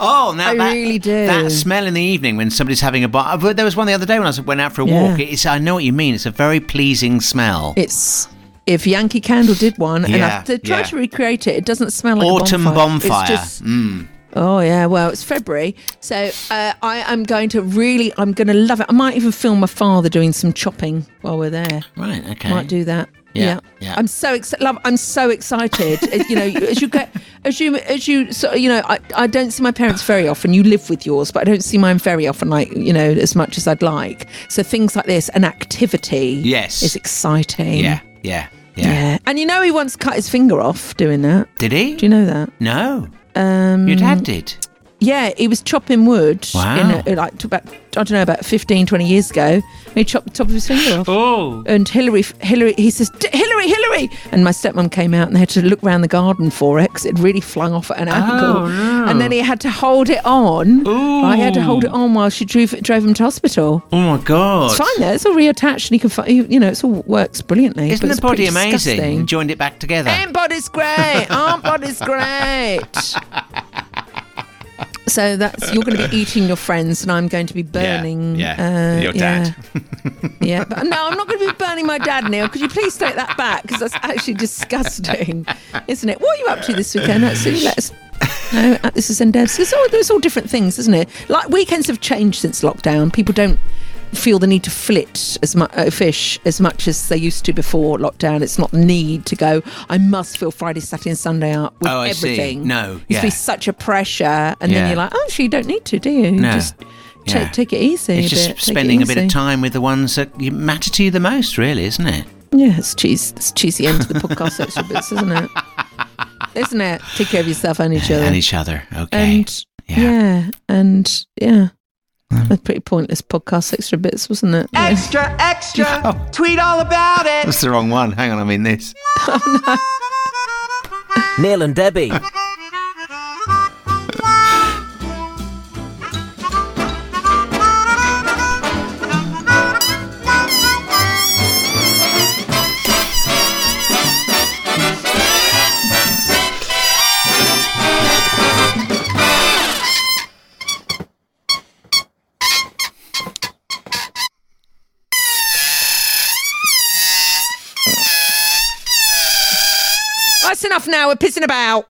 Speaker 3: Oh, now
Speaker 4: I
Speaker 3: that,
Speaker 4: really do.
Speaker 3: That smell in the evening when somebody's having a bar. There was one the other day when I went out for a
Speaker 4: Yeah.
Speaker 3: walk. It's, I know what you mean. It's a very pleasing smell.
Speaker 4: It's if Yankee Candle did one, and I've to try
Speaker 3: yeah.
Speaker 4: to recreate it. It doesn't smell like
Speaker 3: Autumn
Speaker 4: a bonfire.
Speaker 3: bonfire.
Speaker 4: It's just,
Speaker 3: Mm.
Speaker 4: Oh yeah, well it's February, so uh, I am going to really, I'm going to love it. I might even film my father doing some chopping while we're there.
Speaker 3: Right. Okay.
Speaker 4: Might do that.
Speaker 3: Yeah, yeah.
Speaker 4: I'm so excited. Love, I'm so excited. You know, as you get, as you, as you, so, you know, I, I don't see my parents very often. You live with yours, but I don't see mine very often, like you know, as much as I'd like. So things like this, an activity,
Speaker 3: Yes.
Speaker 4: is exciting.
Speaker 3: Yeah. Yeah. Yeah.
Speaker 4: Yeah. And you know, he once cut his finger off doing that.
Speaker 3: Did he?
Speaker 4: Do you know that?
Speaker 3: No.
Speaker 4: Um,
Speaker 3: Your dad did.
Speaker 4: Yeah, he was chopping wood.
Speaker 3: Wow.
Speaker 4: In a, like about I don't know about 15, 20 years ago. And he chopped the top of his finger off.
Speaker 3: Oh.
Speaker 4: And Hillary, Hillary, he says, "D- Hillary, Hillary, and my stepmom came out and they had to look round the garden for it because it really flung off at an oh, angle.
Speaker 3: Oh, no.
Speaker 4: And then he had to hold it on. Right, he had to hold it on while she drove drove him to hospital.
Speaker 3: Oh my god.
Speaker 4: It's fine though. It's all reattached and he can, fi- you know, it's all works brilliantly.
Speaker 3: Isn't the body amazing?
Speaker 4: disgusting.
Speaker 3: Joined it back together.
Speaker 4: Aunt body's great. Aunt body's great. So that's you're going to be eating your friends, and I'm going to be burning.
Speaker 3: yeah,
Speaker 4: uh,
Speaker 3: your dad.
Speaker 4: Yeah, yeah. But no, I'm not going to be burning my dad, Neil. Could you please take that back? Because that's actually disgusting, isn't it? What are you up to this weekend? Actually, let us. No, at this is Endebs. It's all there's all different things, isn't it? Like weekends have changed since lockdown. People don't feel the need to flit as much uh, fish as much as they used to before lockdown. It's not need to go. I must feel Friday, Saturday, and Sunday up with
Speaker 3: Oh, I see.
Speaker 4: everything.
Speaker 3: No,
Speaker 4: used to
Speaker 3: yeah.
Speaker 4: be such a pressure, and
Speaker 3: Yeah.
Speaker 4: then you're like, oh, actually, you don't need to, do you?
Speaker 3: No.
Speaker 4: Just
Speaker 3: Yeah.
Speaker 4: take it easy.
Speaker 3: It's just
Speaker 4: bit.
Speaker 3: Spending a bit of time with the ones that matter to you the most, really, isn't it?
Speaker 4: Yeah, it's cheese. It's cheesy end to the podcast extra bits, isn't it? Isn't it? Take care of yourself and each other.
Speaker 3: And each other. Okay.
Speaker 4: And yeah. and yeah. A pretty pointless podcast extra bits, wasn't it? Yeah.
Speaker 24: Extra, extra. Tweet all about it.
Speaker 3: That's the wrong one. Hang on, I mean this.
Speaker 25: Oh, Neil and Debbie.
Speaker 4: Enough now. We're pissing about.